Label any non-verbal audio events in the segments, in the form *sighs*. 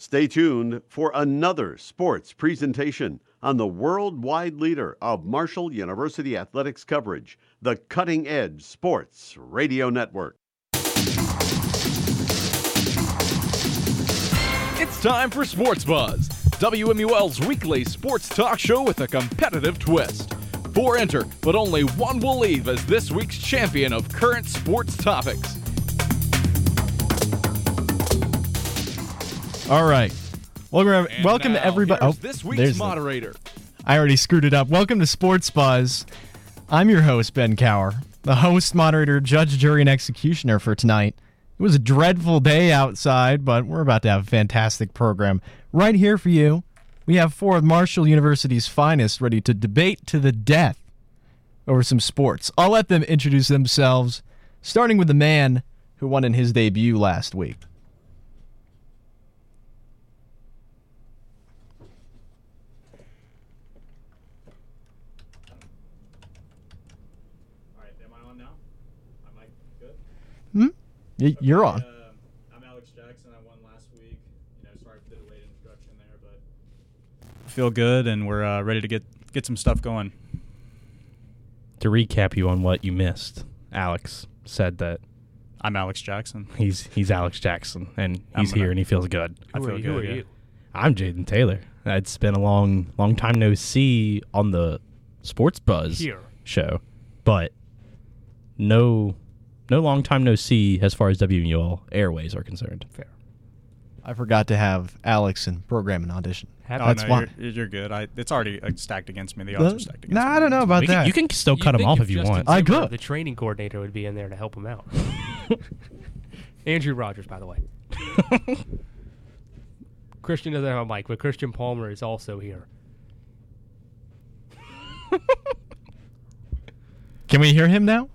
Stay tuned for another sports presentation on the worldwide leader of Marshall University athletics coverage, the Cutting Edge Sports Radio Network. It's time for Sports Buzz, WMUL's weekly sports talk show with a competitive twist. Four enter, but only one will leave as this week's champion of current sports topics. All right. Welcome, And welcome now, everybody. Oh, this week's there's the- moderator. I already screwed it up. Welcome to Sports Buzz. I'm your host, Ben Cower, the host, moderator, judge, jury, and executioner for tonight. It was a dreadful day outside, but we're about to have a fantastic program right here for you. We have four of Marshall University's finest ready to debate to the death over some sports. I'll let them introduce themselves, starting with the man who won in his debut last week. All right, am I on now? Am I good? Y- You're on. Uh, I'm Alex Jackson. I won last week. You know, sorry for the delayed introduction there, but feel good, and we're uh, ready to get get some stuff going. to recap you on what you missed, Alex said that I'm Alex Jackson. he's he's Alex Jackson and he's gonna- here and he feels good. I feel good. yeah. I'm Jaden Taylor. It's been a long long time no see on the Sports Buzz Here. show, but no no long time no see as far as WMUL Airways are concerned. Fair. I forgot to have Alex in program and audition. Happy- Oh, That's no, why. You're, you're good. I, it's already uh, stacked against me. The odds are stacked against Nah, me. I don't know about We can- that. you can still You'd cut him off if you Justin want. I could. The training coordinator would be in there to help him out. *laughs* Andrew Rogers, by the way. *laughs* Christian doesn't have a mic, but Christian Palmer is also here. *laughs* Can we hear him now?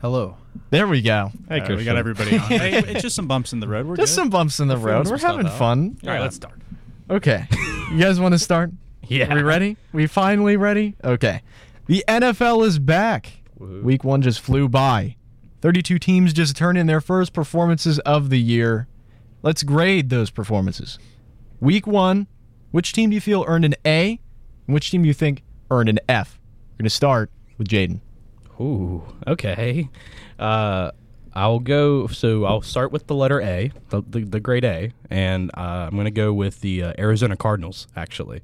Hello. There we go. Hey, All right, we got everybody on. Hey, it's just some bumps in the road. We're Just good. some bumps in the We're road. We're having out. fun. All right, let's start. Okay. you guys want to start? *laughs* Yeah. Are we ready? We finally ready? Okay. The NFL is back. Week one just flew by. 32 teams just turned in their first performances of the year. Let's grade those performances. Week one, which team do you feel earned an A? And which team do you think earned an F? We're going to start with Jaden. Ooh, okay. Uh, I'll go. So I'll start with the letter A, the the, the grade A, and uh, I'm going to go with the uh, Arizona Cardinals. Actually,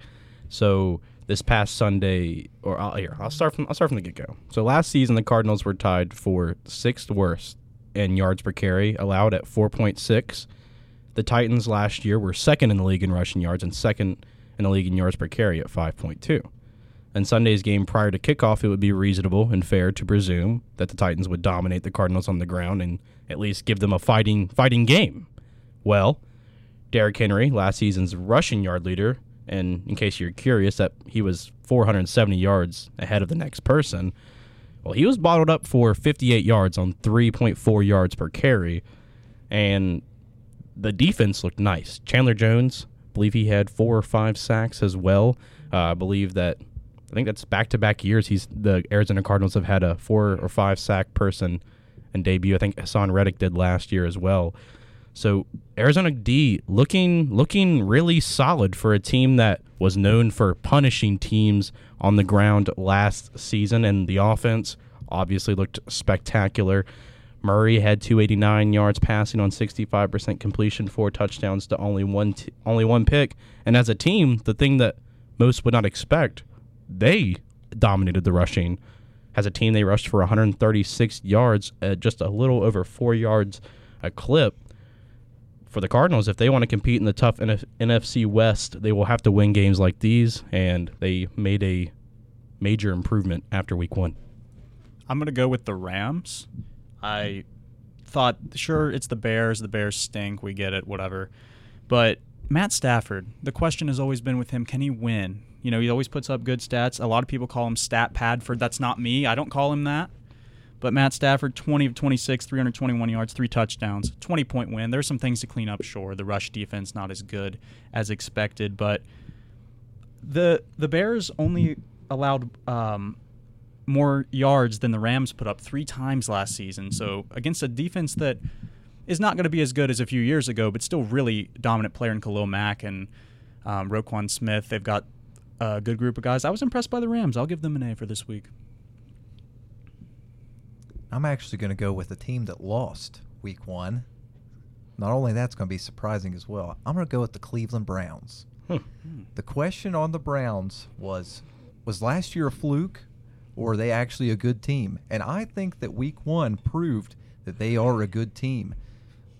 so this past Sunday, or I'll, here I'll start from I'll start from the get go. So last season, the Cardinals were tied for sixth worst in yards per carry, allowed at 4.6. The Titans last year were second in the league in rushing yards and second in the league in yards per carry at 5.2. In Sunday's game prior to kickoff, it would be reasonable and fair to presume that the Titans would dominate the Cardinals on the ground and at least give them a fighting fighting game. Well, Derrick Henry, last season's rushing yard leader, and in case you're curious, that he was 470 yards ahead of the next person. Well, he was bottled up for 58 yards on 3.4 yards per carry, and the defense looked nice. Chandler Jones, believe he had four or five sacks as well. Uh, I believe that I think that's back to back years. He's the Arizona Cardinals have had a four or five sack person in debut. I think Haason Reddick did last year as well. So Arizona D looking looking really solid for a team that was known for punishing teams on the ground last season, and the offense obviously looked spectacular. Murray had 289 yards passing on 65% completion, four touchdowns to only one t- only one pick. And as a team, the thing that most would not expect, they dominated the rushing. As a team, they rushed for 136 yards just a little over four yards a clip. For the Cardinals, if they want to compete in the tough NF- NFC West, they will have to win games like these, and they made a major improvement after week one. I'm gonna go with the Rams. I thought, sure, it's the Bears. The Bears stink. We get it, whatever. But Matt Stafford, the question has always been with him: Can he win? You know, he always puts up good stats. A lot of people call him Stat Padford. That's not me. I don't call him that. But Matt Stafford, 20 of 26, 321 yards, three touchdowns, 20 point win. There's some things to clean up. Sure, the rush defense not as good as expected, but the the Bears only allowed um, more yards than the Rams put up three times last season. So against a defense that is not going to be as good as a few years ago, but still really dominant player in Khalil Mack and um, Roquan Smith. They've got a good group of guys. I was impressed by the Rams. I'll give them an A for this week. I'm actually going to go with a team that lost week one. Not only that's going to be surprising as well, I'm going to go with the Cleveland Browns. Hmm. The question on the Browns was was last year a fluke or are they actually a good team? And I think that week one proved that they are a good team.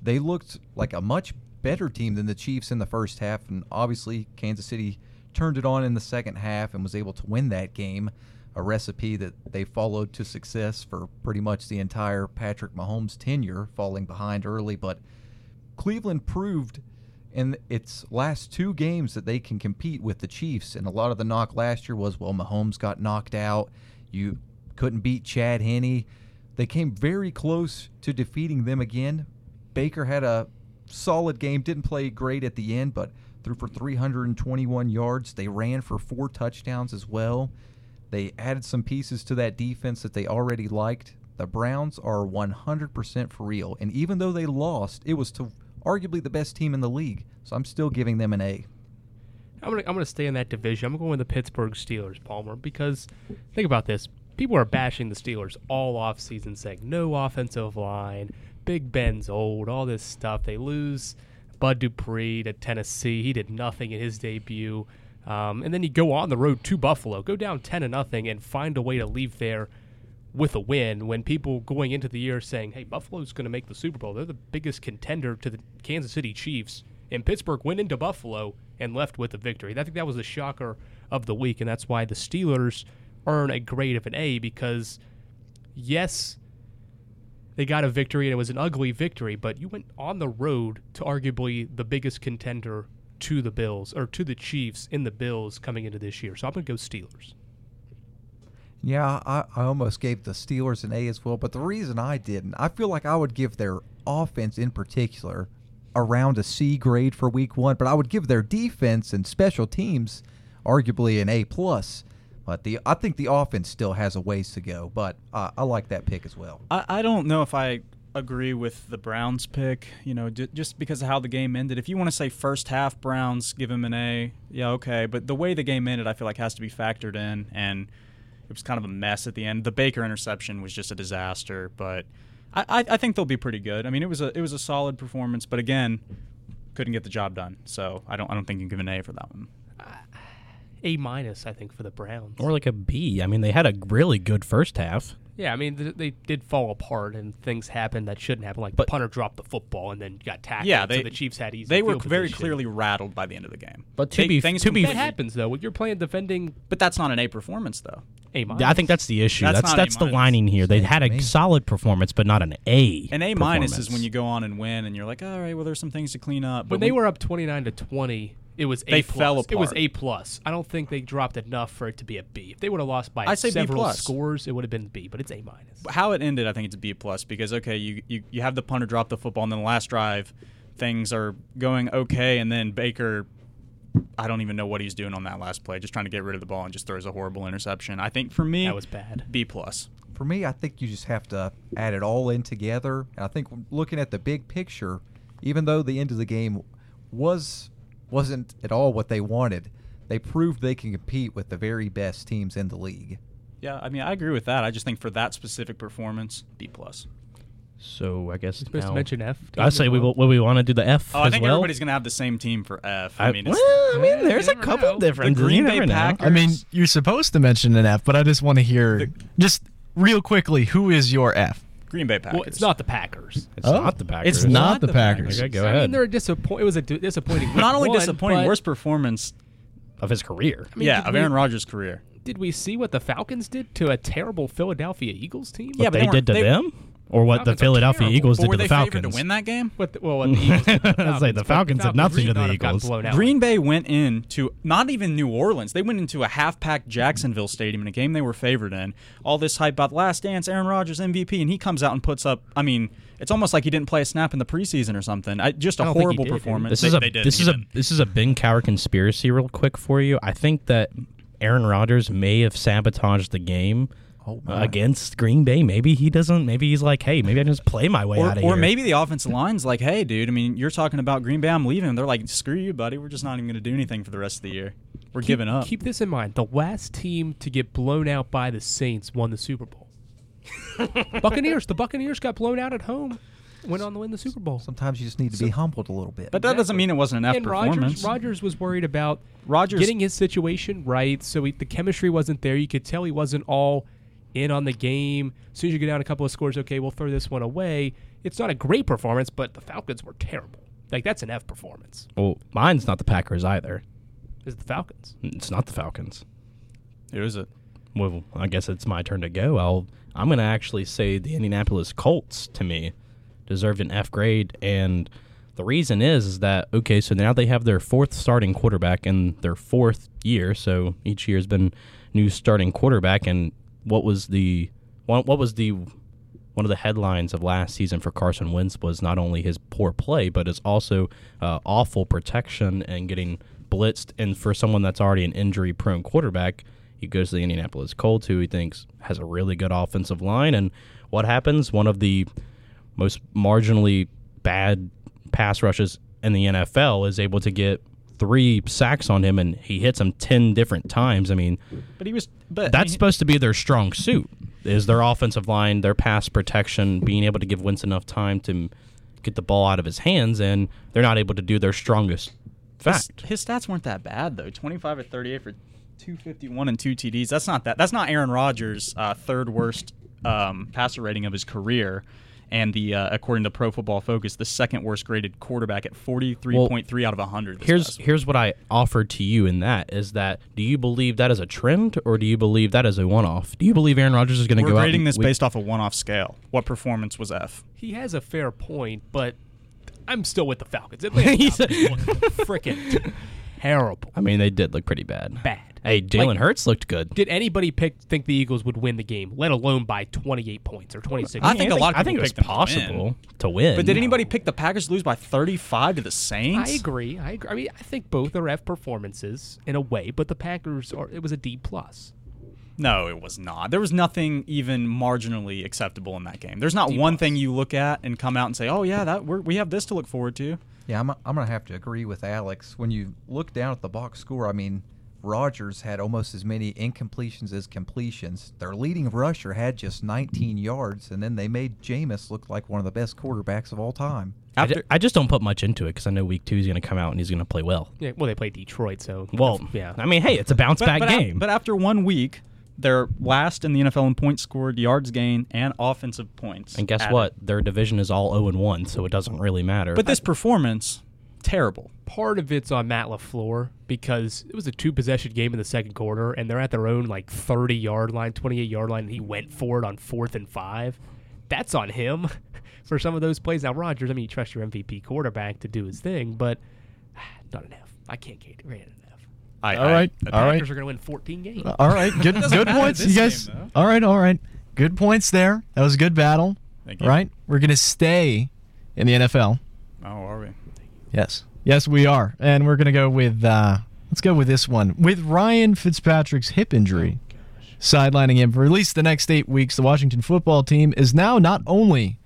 They looked like a much better team than the Chiefs in the first half, and obviously Kansas City turned it on in the second half and was able to win that game. A recipe that they followed to success for pretty much the entire Patrick Mahomes tenure, falling behind early. But Cleveland proved in its last two games that they can compete with the Chiefs. And a lot of the knock last year was, well, Mahomes got knocked out. You couldn't beat Chad Henne. They came very close to defeating them again. Baker had a solid game, didn't play great at the end, but threw for 321 yards. They ran for four touchdowns as well. They added some pieces to that defense that they already liked. The Browns are 100% for real. And even though they lost, it was to arguably the best team in the league. So I'm still giving them an A. I'm I'm gonna stay in that division. I'm going with the Pittsburgh Steelers, Palmer, because think about this. People are bashing the Steelers all off season, saying no offensive line, Big Ben's old, all this stuff. They lose Bud Dupree to Tennessee. He did nothing in his debut. Um, and then you go on the road to Buffalo, go down ten to nothing, and find a way to leave there with a win. When people going into the year saying, "Hey, Buffalo's going to make the Super Bowl," they're the biggest contender to the Kansas City Chiefs. And Pittsburgh went into Buffalo and left with a victory. I think that was the shocker of the week, and that's why the Steelers earn a grade of an A because, yes, they got a victory and it was an ugly victory, but you went on the road to arguably the biggest contender to the Bills or to the Chiefs in the Bills coming into this year. So I'm going to go Steelers. Yeah, I, I almost gave the Steelers an A as well, but the reason I didn't, I feel like I would give their offense in particular around a C grade for week one, but I would give their defense and special teams arguably an A plus. But the I think the offense still has a ways to go, but uh, I like that pick as well. I, I don't know if I agree with the Browns pick, you know, d- just because of how the game ended. If you want to say first half Browns, give them an A, yeah, okay. But the way the game ended, I feel like has to be factored in, and it was kind of a mess at the end. The Baker interception was just a disaster, but I, I, I think they'll be pretty good. I mean, it was a it was a solid performance, but again, couldn't get the job done. So I don't I don't think you can give an A for that one. A minus, I think, for the Browns. Or like a B. I mean, they had a really good first half. Yeah, I mean th- they did fall apart and things happened that shouldn't happen. Like But- the punter dropped the football and then got tackled. Yeah, so they the Chiefs had easy. They were very position. clearly rattled by the end of the game. But to They- be things to be That completely- happens though. When you're playing defending but that's not an A performance though. A minus. I think that's the issue. That's That's that's, the lining here. They had a me. solid performance, but not an A. An A minus is when you go on and win, and you're like, all right, well, there's some things to clean up. when But they were up 29 to 20, it was A They plus. fell It was. A plus. I don't think they dropped enough for it to be a B. If they would have lost by I'd say B several plus. scores, it would have been B. But it's A minus. how it ended, I think it's a B plus because okay, you, you you have the punter drop the football, and then the last drive, things are going okay, and then Baker, I don't even know what he's doing on that last play, just trying to get rid of the ball and just throws a horrible interception. I think for me, That was bad. B plus. For me, I think you just have to add it all in together. And I think looking at the big picture, even though the end of the game was wasn't at all what they wanted, they proved they can compete with the very best teams in the league. Yeah, I mean, I agree with that. I just think for that specific performance, B plus. So I guess You're supposed now- to mention F. I say we will, well, we want to do the F Oh, I think well. everybody's gonna have the same team for F. I, I, mean, well, it's, I mean, there's a couple know. differences. The Green Bay never know. Packers- I mean, you're supposed to mention an F, but I just want to hear just real quickly who is your F? Green Bay Packers. Well, it's not the Packers. It's Oh. not the Packers. It's not the Packers. Okay, go I ahead. mean, they're a disappoint. It was a d- disappointing. *laughs* not only one, disappointing, worst performance. of his career. I mean, yeah, of we- Aaron Rodgers' career. Did we see what the Falcons did to a terrible Philadelphia Eagles team? What Yeah, but they, they did to weren't- they- them, or what the Falcons are Philadelphia terrible. Eagles But did to they the favored Falcons. to win that game? What the, well, what the Eagles did to the *laughs* I was Falcons, like, the but Falcons did nothing should to the not have gotten Eagles. Green Bay went in to not even New Orleans. They went into a half-packed Jacksonville stadium in a game they were favored in. All this hype about Last Dance, Aaron Rodgers MVP, and he comes out and puts up. I mean, it's almost like he didn't play a snap in the preseason or something. I, just a I don't think he horrible did, performance. This They- is a they did, this is a this is a Ben Cower conspiracy, real quick for you. I think that Aaron Rodgers may have sabotaged the game Oh, against Green Bay. Maybe he doesn't. Maybe he's like, hey, maybe I just play my way Or, out of or here. Or maybe the offensive line's like, hey, dude, I mean, you're talking about Green Bay, I'm leaving. They're like, screw you, buddy. We're just not even going to do anything for the rest of the year. We're Keep- giving up. Keep this in mind. The last team to get blown out by the Saints won the Super Bowl. *laughs* Buccaneers. The Buccaneers got blown out at home. Went on to win the Super Bowl. Sometimes you just need to be humbled a little bit. but that doesn't mean it wasn't an F and performance. Rodgers, Rodgers was worried about Rodgers- getting his situation right, so he, the chemistry wasn't there. You could tell he wasn't all in on the game. As soon as you get down a couple of scores, okay, we'll throw this one away. It's not a great performance, but the Falcons were terrible. Like that's an F performance. well, mine's not the Packers either. Is the Falcons? It's not the Falcons. Who is it? Well, I guess it's my turn to go. I'll. I'm going to actually say the Indianapolis Colts to me deserved an F grade, and the reason is is that okay, so now they have their fourth starting quarterback in their fourth year. So each year has been new starting quarterback, and what was the what, what was the one of the headlines of last season for Carson Wentz was not only his poor play, but it's also uh, awful protection and getting blitzed. And for someone that's already an injury-prone quarterback, he goes to the Indianapolis Colts, who he thinks has a really good offensive line. And what happens? One of the most marginally bad pass rushes in the NFL is able to get three sacks on him, and he hits him ten different times. I mean, But he was. But I that's mean, supposed to be their strong suit is their offensive line their pass protection being able to give Wentz enough time to get the ball out of his hands and they're not able to do their strongest his, fact his stats weren't that bad though. 25 or 38 for 251 and two TDs. That's not that. That's not Aaron Rodgers' uh, third worst um, passer rating of his career. And the uh, according to Pro Football Focus, the second worst graded quarterback at 43.3 out of 100. here's past here's what I offered to you in that is that do you believe that is a trend or do you believe that is a one off do you believe Aaron Rodgers is going to go? We're grading this week- based off a one-off scale. What performance was F? He has a fair point, but I'm still with the Falcons. Atlanta *laughs* He Falcons said- look *laughs* freaking terrible, I mean they did look pretty bad bad. Hey Jalen Like, Hurts looked good Did anybody pick think the Eagles would win the game, let alone by 28 points or 26? I think a lot of I think it was picked them to win. possible to win But did anybody pick the Packers to lose by 35 to the Saints? I agree. I agree. I mean, I think both are F performances in a way, but the Packers are. It was a D plus. No, it was not. There was nothing even marginally acceptable in that game. There's not D one thing you look at and come out and say, "Oh yeah, that we're, we have this to look forward to." Yeah, I'm, I'm going to have to agree with Alex. When you look down at the box score, I mean, Rodgers had almost as many incompletions as completions. Their leading rusher had just 19 yards, and then they made Jameis look like one of the best quarterbacks of all time. I After I just don't put much into it because I know week two is going to come out and he's going to play well. Yeah. Well, they played Detroit, so Well, yeah. I mean, hey, it's a bounce back but, game. but after one week, they're last in the NFL in points scored, yards gained, and offensive points. and guess added. what? Their division is all 0 and 1, so it doesn't really matter. But this performance, terrible. part of it's on Matt LaFleur because it was a two possession game in the second quarter and they're at their own like 30 yard line, 28 yard line, and he went for it on fourth and five. That's on him *laughs* for some of those plays. Now, Rodgers, I mean, you trust your MVP quarterback to do his thing, but *sighs* not enough. I can't get rate it an F. I, All right, The all right. Packers are going to win 14 games. Uh, all right, good *laughs* good points. You guys. game, all right, all right. Good points there. That was a good battle. Thank you. Right? We're going to stay in the NFL. Oh, are we? Yes. Yes, we are. And we're going to go with uh let's go with this one. With Ryan Fitzpatrick's hip injury sidelining him for at least the next 8 weeks, the Washington football team is now not only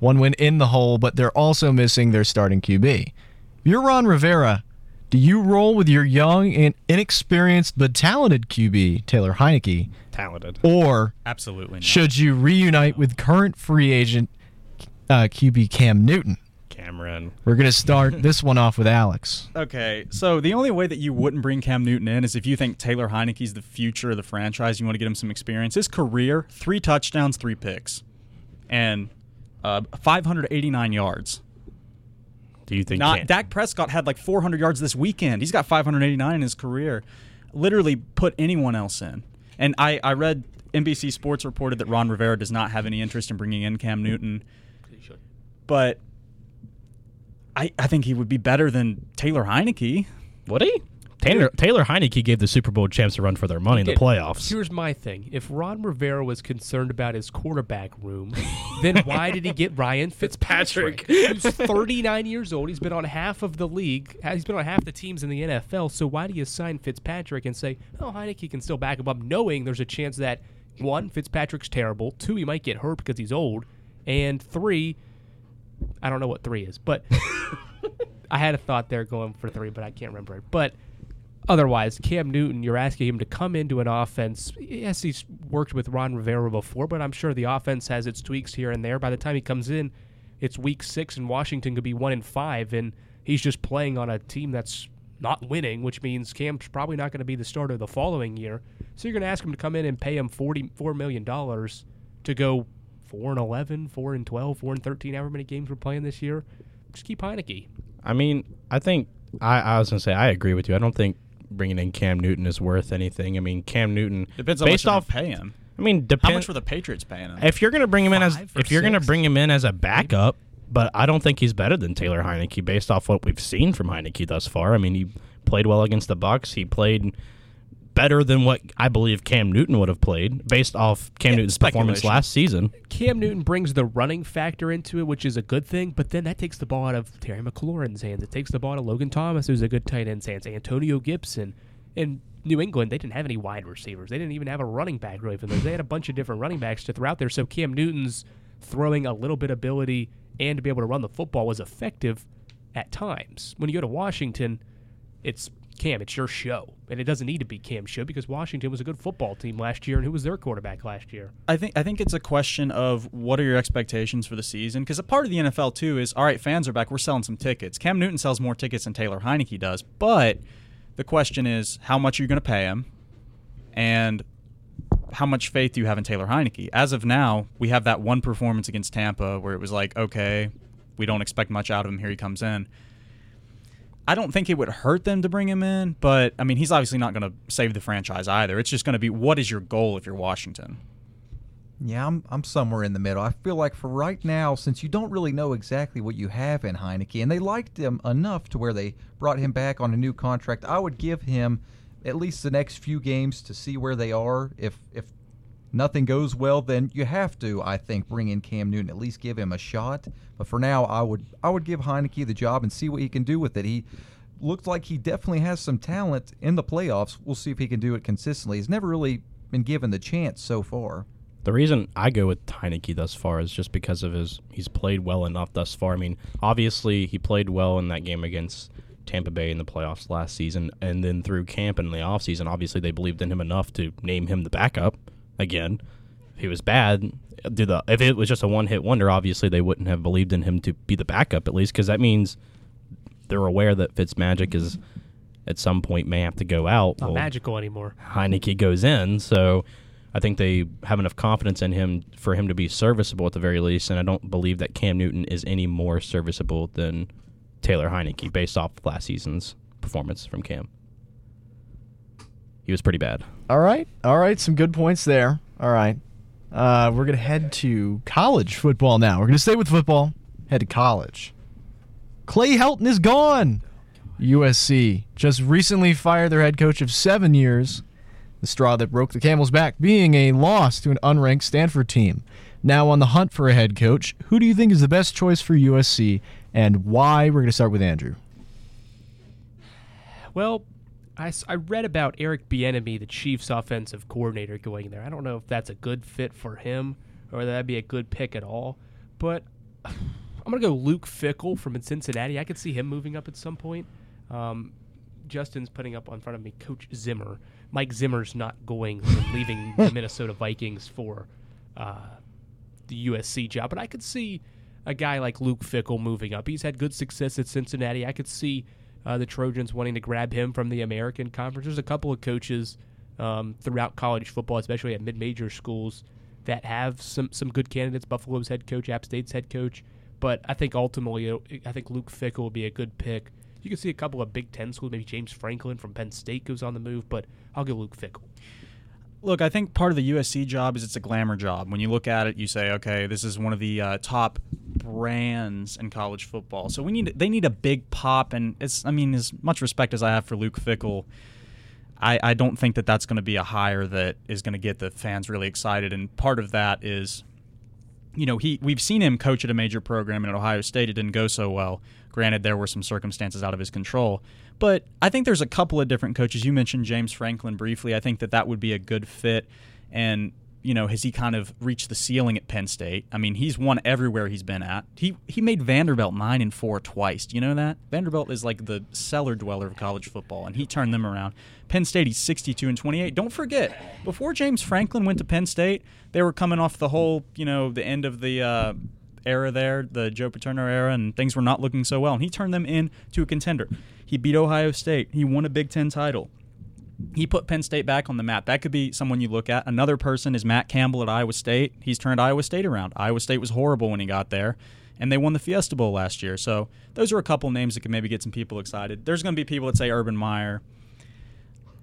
one win in the hole, but they're also missing their starting QB. If you're Ron Rivera, do you roll with your young and inexperienced but talented QB, Taylor Heinicke, talented. or Absolutely not. should you reunite with current free agent uh, QB Cam Newton? Cameron. We're going to start *laughs* this one off with Alex. Okay, so the only way that you wouldn't bring Cam Newton in is if you think Taylor Heinicke's the future of the franchise. You want to get him some experience. His career: three touchdowns, three picks, and uh, 589 yards. Do you think Not Cam- Dak Prescott had like 400 yards this weekend. He's got 589 in his career. Literally put anyone else in. And I, I read NBC Sports reported that Ron Rivera does not have any interest in bringing in Cam Newton, but I, I think he would be better than Taylor Heinicke. Would he? Taylor Taylor Heinicke gave the Super Bowl champs to run for their money in the Did. playoffs. Here's my thing. If Ron Rivera was concerned about his quarterback room, then *laughs* why did he get Ryan Fitzpatrick? Who's 39 years old. He's been on half of the league. Uh, he's been on half the teams in the NFL. So why do you sign Fitzpatrick and say, oh, Heinicke can still back him up, knowing there's a chance that one, Fitzpatrick's terrible. Two, he might get hurt because he's old. And three, I don't know what three is, but *laughs* I had a thought there going for three, but I can't remember it. But otherwise, Cam Newton, you're asking him to come into an offense. Yes, he's worked with Ron Rivera before, but I'm sure the offense has its tweaks here and there. By the time he comes in, it's week six, and Washington could be one in five, and he's just playing on a team that's not winning, which means Cam's probably not going to be the starter the following year. So you're going to ask him to come in and pay him $44 million to go 4 and 11, 4 and 12, 4 and 13, however many games we're playing this year. Just keep Heinicke. I mean, I think I, I was gonna say I agree with you. I don't think bringing in Cam Newton is worth anything. I mean, Cam Newton Depends on based much off. they pay him. I mean, How much were the Patriots paying him? if you're gonna bring him in as Five or if you're gonna bring him in as a backup, but I don't think he's better than Taylor Heinicke based off what we've seen from Heinicke thus far. I mean, he played well against the Bucks. He played better than what I believe Cam Newton would have played based off Cam Yeah, Newton's performance last season. Cam Newton brings the running factor into it, which is a good thing, but then that takes the ball out of Terry McLaurin's hands. It takes the ball out of Logan Thomas, who's a good tight end's hands. Antonio Gibson. In New England, they didn't have any wide receivers. They didn't even have a running back really for. They had a bunch of different running backs to throw out there. So Cam Newton's throwing a little bit ability and to be able to run the football was effective at times. When you go to Washington, it's Cam, it's your show. And it doesn't need to be Cam's show because Washington was a good football team last year and who was their quarterback last year? I think I think it's a question of what are your expectations for the season? Because a part of the NFL too is all right, fans are back. We're selling some tickets. Cam Newton sells more tickets than Taylor Heinicke does, but the question is how much are you going to pay him, and how much faith do you have in Taylor Heinicke? As of now, we have that one performance against Tampa where it was like, okay, we don't expect much out of him. Here he comes in. I don't think it would hurt them to bring him in, but I mean, he's obviously not going to save the franchise either. It's just going to be what is your goal if you're Washington? Yeah, I'm I'm somewhere in the middle. I feel like for right now, since you don't really know exactly what you have in Heinicke, and they liked him enough to where they brought him back on a new contract, I would give him at least the next few games to see where they are. If if nothing goes well, then you have to, I think, bring in Cam Newton, at least give him a shot. But for now, I would I would give Heinicke the job and see what he can do with it. He looks like he definitely has some talent in the playoffs. We'll see if he can do it consistently. He's never really been given the chance so far. The reason I go with Heinicke thus far is just because of his he's played well enough thus far. I mean, obviously he played well in that game against Tampa Bay in the playoffs last season, and then through camp and the offseason, obviously they believed in him enough to name him the backup again. If he was bad, do the if it was just a one hit wonder, obviously they wouldn't have believed in him to be the backup at least because that means they're aware that Fitzmagic is at some point may have to go out. Not Well, magical anymore. Heinicke goes in. So I think they have enough confidence in him for him to be serviceable at the very least. And I don't believe that Cam Newton is any more serviceable than Taylor Heinicke based off last season's performance from Cam. He was pretty bad. All right. All right. Some good points there. All right. Uh, we're going to head to college football now. We're going to stay with football, head to college. Clay Helton is gone. USC just recently fired their head coach of seven years. The straw that broke the camel's back being a loss to an unranked Stanford team. Now on the hunt for a head coach, who do you think is the best choice for USC and why? We're going to start with Andrew. Well, I, I read about Eric Bieniemy, the Chiefs' offensive coordinator, going there. I don't know if that's a good fit for him or that'd be a good pick at all. But *sighs* I'm gonna go Luke Fickell from Cincinnati. I could see him moving up at some point. Um, Justin's putting up on front of me Coach Zimmer. Mike Zimmer's not going *laughs* leaving the Minnesota Vikings for uh, the USC job, but I could see a guy like Luke Fickell moving up. He's had good success at Cincinnati. I could see the Trojans wanting to grab him from the American Conference. There's a couple of coaches um, throughout college football, especially at mid-major schools, that have some some good candidates. Buffalo's head coach, App State's head coach, but I think ultimately, I think Luke Fickell will be a good pick. You can see a couple of Big Ten schools, maybe James Franklin from Penn State goes on the move, but I'll go Luke Fickell. Look, I think part of the USC job is it's a glamour job. When you look at it, you say, okay, this is one of the uh, top brands in college football. So we need they need a big pop, and it's I mean, as much respect as I have for Luke Fickell, I, I don't think that that's going to be a hire that is going to get the fans really excited. And part of that is, you know, he we've seen him coach at a major program and at Ohio State. It didn't go so well. Granted, there were some circumstances out of his control, but I think there's a couple of different coaches. You mentioned James Franklin briefly. I think that that would be a good fit. And you know, has he kind of reached the ceiling at Penn State? I mean, he's won everywhere he's been at. He he made Vanderbilt nine and four twice. Do you know that? Vanderbilt is like the cellar dweller of college football, and he turned them around. Penn State, he's 62 and 28. Don't forget, before James Franklin went to Penn State, they were coming off the whole, you know, the end of the uh, era there, the Joe Paterno era, and things were not looking so well. And he turned them into a contender. He beat Ohio State. He won a Big Ten title. He put Penn State back on the map. That could be someone you look at. Another person is Matt Campbell at Iowa State. He's turned Iowa State around. Iowa State was horrible when he got there, and they won the Fiesta Bowl last year. So those are a couple names that could maybe get some people excited. There's going to be people that say Urban Meyer.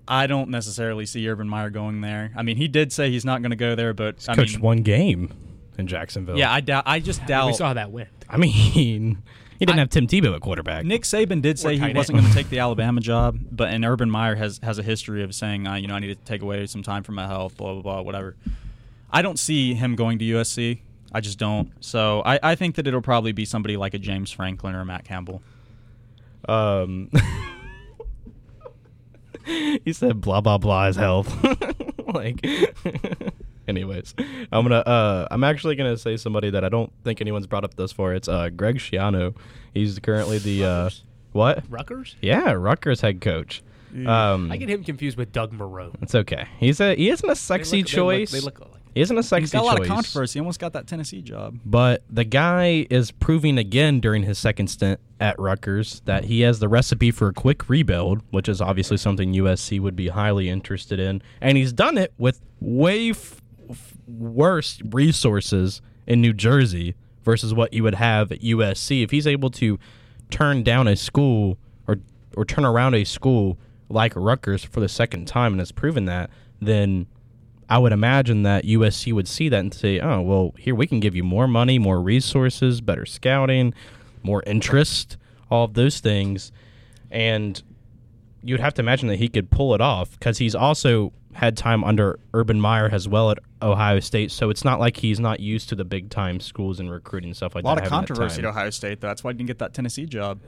I don't necessarily see Urban Meyer going there. I mean, he did say he's not going to go there, but I Coached mean, one game in Jacksonville. yeah, I doubt. I just doubt. We saw how that went. I mean, he didn't I- have Tim Tebow at quarterback. Nick Saban did say he wasn't going *laughs* to take the Alabama job, but and Urban Meyer has has a history of saying, uh, you know, I need to take away some time from my health, blah blah blah, whatever. I don't see him going to USC. I just don't. So I, I think that it'll probably be somebody like a James Franklin or a Matt Campbell. Um, *laughs* he said blah blah blah is health. *laughs* like, *laughs* anyways, I'm gonna. Uh, I'm actually gonna say somebody that I don't think anyone's brought up thus far. It's uh, Greg Schiano. He's currently the uh, Rutgers. what? Rutgers? Yeah, Rutgers head coach. Um, I get him confused with Doug Moreau. it's okay. He's a he isn't a sexy they look- choice. They look, alike. he isn't a sexy He's got a lot choice. of controversy. He almost got that Tennessee job. But the guy is proving again during his second stint at Rutgers that he has the recipe for a quick rebuild, which is obviously something USC would be highly interested in. And he's done it with way f- f- worse resources in New Jersey versus what you would have at USC. If he's able to turn down a school or or turn around a school like Rutgers for the second time and has proven that, then I would imagine that USC would see that and say, "Oh, well, here we can give you more money, more resources, better scouting, more interest, all of those things." And you'd have to imagine that he could pull it off because he's also had time under Urban Meyer as well at Ohio State. So it's not like he's not used to the big time schools and recruiting and stuff like that. A lot that. of controversy at Ohio State, though. That's why he didn't get that Tennessee job.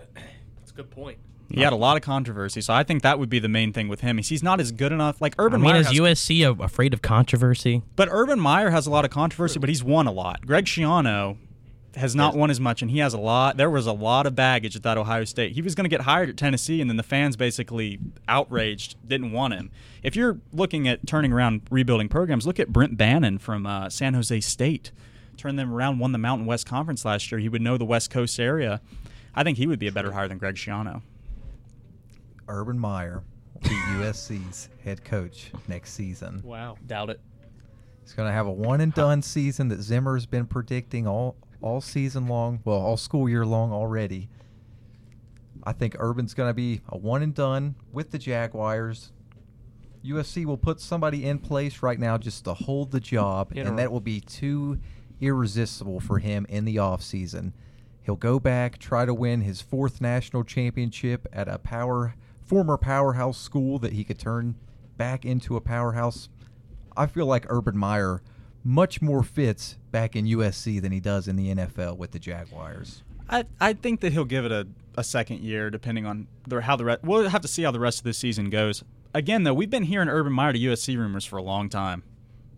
That's a good point. He had a lot of controversy, so I think that would be the main thing with him. He's not as good enough. Like I Urban mean, Meyer, is has, USC afraid of controversy? but Urban Meyer has a lot of controversy, but he's won a lot. Greg Schiano has not won as much, and he has a lot. There was a lot of baggage at that Ohio State. He was going to get hired at Tennessee, and then the fans basically outraged, didn't want him. If you're looking at turning around rebuilding programs, look at Brent Brennan from uh, San Jose State. Turned them around, won the Mountain West Conference last year. He would know the West Coast area. I think he would be a better hire than Greg Schiano. Urban Meyer will be USC's head coach next season. Wow. Doubt it. He's going to have a one and done season that Zimmer's been predicting all all season long, well, all school year long already. I think Urban's going to be a one and done with the Jaguars. USC will put somebody in place right now just to hold the job, In and that will be too irresistible for him in the offseason. He'll go back, try to win his fourth national championship at a power former powerhouse school that he could turn back into a powerhouse. I feel like Urban Meyer much more fits back in USC than he does in the NFL with the Jaguars. I, I think that he'll give it a, a second year, depending on the, how the rest. We'll have to see how the rest of the season goes. Again, though, we've been hearing Urban Meyer to USC rumors for a long time,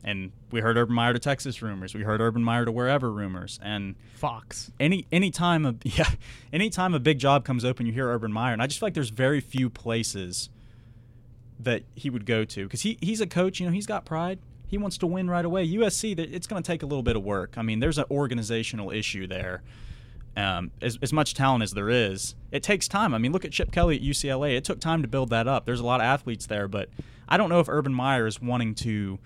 and we heard Urban Meyer to Texas rumors. We heard Urban Meyer to wherever rumors, and Fox. any any time a *laughs* yeah, any time a big job comes open, you hear Urban Meyer, and I just feel like there's very few places that he would go to because he he's a coach. You know, he's got pride. He wants to win right away. USC, it's going to take a little bit of work. I mean, there's an organizational issue there. Um, as, as much talent as there is, it takes time. I mean, look at Chip Kelly at UCLA. It took time to build that up. There's a lot of athletes there, but I don't know if Urban Meyer is wanting to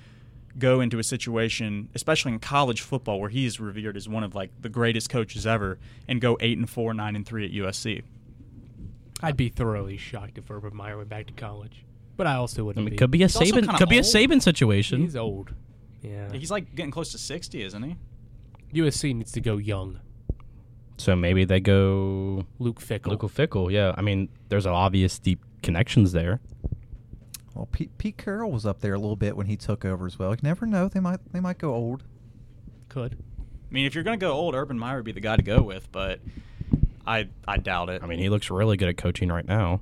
go into a situation, especially in college football, where he is revered as one of like the greatest coaches ever, and go eight and four, nine and three at USC. I'd be thoroughly shocked if Urban Meyer went back to college. But I also wouldn't mean, be. could be a He's also Saban, kinda could be a old. Saban situation. He's old. Yeah. He's like getting close to sixty, isn't he? USC needs to go young. So maybe they go Luke Fickell. Luke Fickell. Yeah, I mean, there's obvious deep connections there. Well, Pete, Pete Carroll was up there a little bit when he took over as well. You never know; they might they might go old. Could. I mean, if you're going to go old, Urban Meyer would be the guy to go with, but I I doubt it. I mean, he looks really good at coaching right now.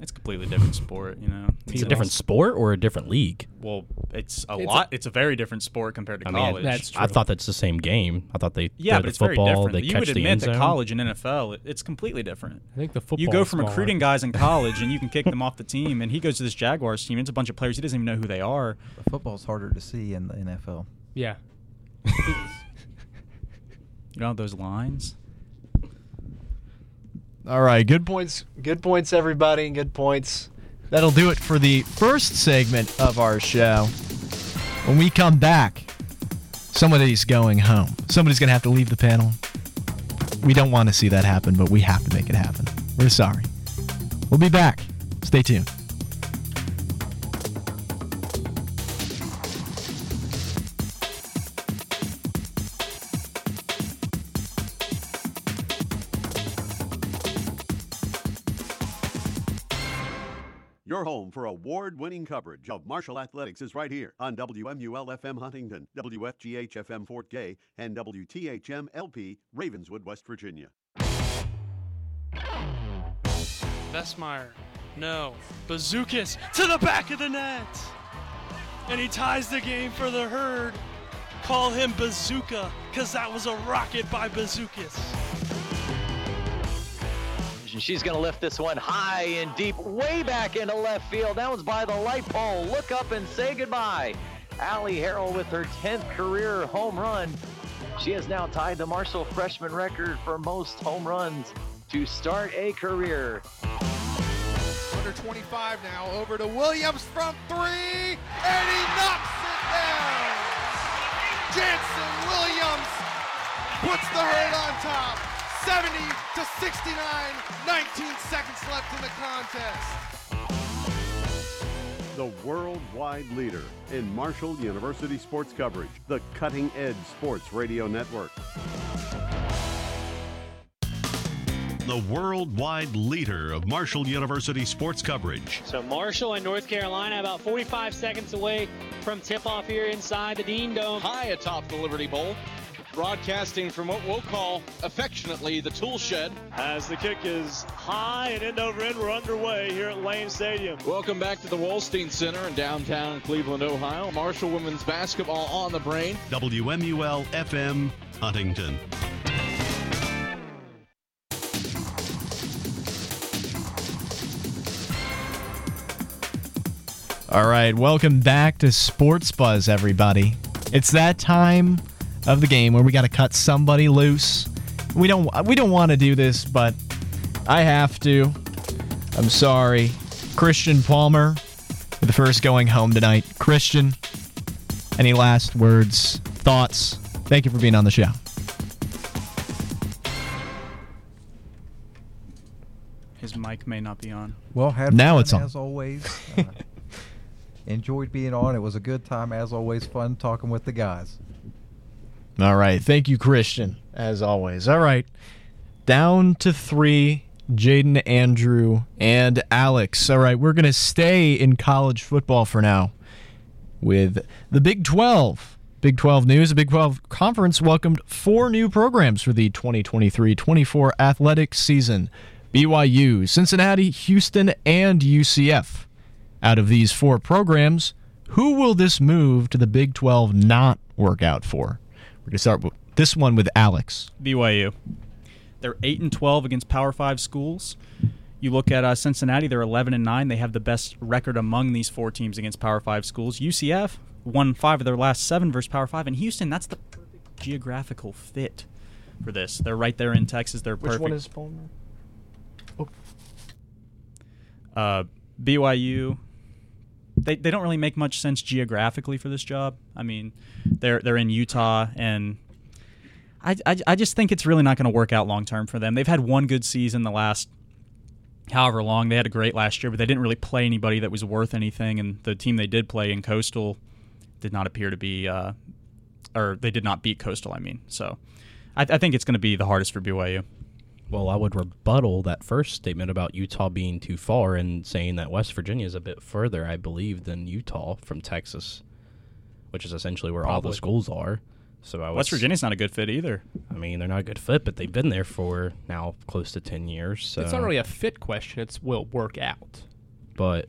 It's a completely different sport, you know. It's a different sport or a different league. Well, it's a It's a- lot. it's a very different sport compared to I mean, college. That's I true. thought that's the same game. I thought they yeah, go but to it's football, very different. they you catch would the admit end that college and NFL, it, it's completely different. I think the football. You go is from smaller. recruiting guys in *laughs* college and you can kick them off the team, and he goes to this Jaguars team. It's a bunch of players he doesn't even know who they are. But football's harder to see in the NFL. Yeah. *laughs* You don't those lines. All right, good points. Good points, everybody. Good points. That'll do it for the first segment of our show. When we come back, somebody's going home. Somebody's going to have to leave the panel. We don't want to see that happen, but we have to make it happen. We're sorry. We'll be back. Stay tuned. Coverage of Marshall Athletics is right here on WMUL FM Huntington, WFGH FM Fort Gay, and WTHM LP Ravenswood, West Virginia. Vestmeyer. No. Bazookas to the back of the net. And he ties the game for the herd. Call him Bazooka, because that was a rocket by Bazookas. And She's going to lift this one high and deep, way back into left field. That one's by the light pole. Look up and say goodbye. Allie Harrell with her 10th career home run. She has now tied the Marshall freshman record for most home runs to start a career. Under 25 now, over to Williams from three, and he knocks it down. Jannson Williams puts the herd on top. 70 to 69, 19 seconds left in the contest. The worldwide leader in Marshall University sports coverage, the Cutting Edge Sports Radio Network. The worldwide leader of Marshall University sports coverage. So Marshall and North Carolina about 45 seconds away from tip-off here inside the Dean Dome. High atop the Liberty Bowl, broadcasting from what we'll call affectionately the tool shed. As the kick is high and end over end, we're underway here at Lane Stadium. Welcome back to the Wolstein Center in downtown Cleveland, Ohio. Marshall women's basketball on the brain. WMUL FM Huntington. All right, welcome back to Sports Buzz, everybody. It's that time of the game where we got to cut somebody loose. We don't we don't want to do this, but I have to. I'm sorry. Christian Palmer, with the first going home tonight. Christian, any last words, thoughts? Thank you for being on the show. His mic may not be on. Well, had Now fun it's on. as always. Uh, *laughs* enjoyed being on. It was a good time as always. Fun talking with the guys. All right. Thank you, Christian, as always. All right. Down to three Jaden, Andrew, and Alex. All right. We're going to stay in college football for now with the Big 12. Big 12 news. The Big 12 Conference welcomed four new programs for the 2023 24 athletic season BYU, Cincinnati, Houston, and UCF. Out of these four programs, who will this move to the Big 12 not work out for? We're going to start with this one with Alex. BYU. They're eight and twelve against Power Five schools. You look at uh, Cincinnati; they're eleven and nine. They have the best record among these four teams against Power Five schools. UCF won five of their last seven versus Power Five, and Houston. That's the perfect geographical fit for this. They're right there in Texas. They're Which perfect. one is Palmer? uh, BYU. They, they don't really make much sense geographically for this job. I mean, they're they're in Utah, and I, I, I just think it's really not going to work out long term for them. They've had one good season the last however long. They had a great last year, but they didn't really play anybody that was worth anything. And the team they did play in Coastal did not appear to be, uh, or they did not beat Coastal. I mean, so I, I think it's going to be the hardest for BYU. Well, I would rebuttal that first statement about Utah being too far and saying that West Virginia is a bit further, I believe, than Utah from Texas, which is essentially where all the schools are. So I would West Virginia's not a good fit either. I mean, they're not a good fit, but they've been there for now close to ten years. So It's not really a fit question. It's will it work out. but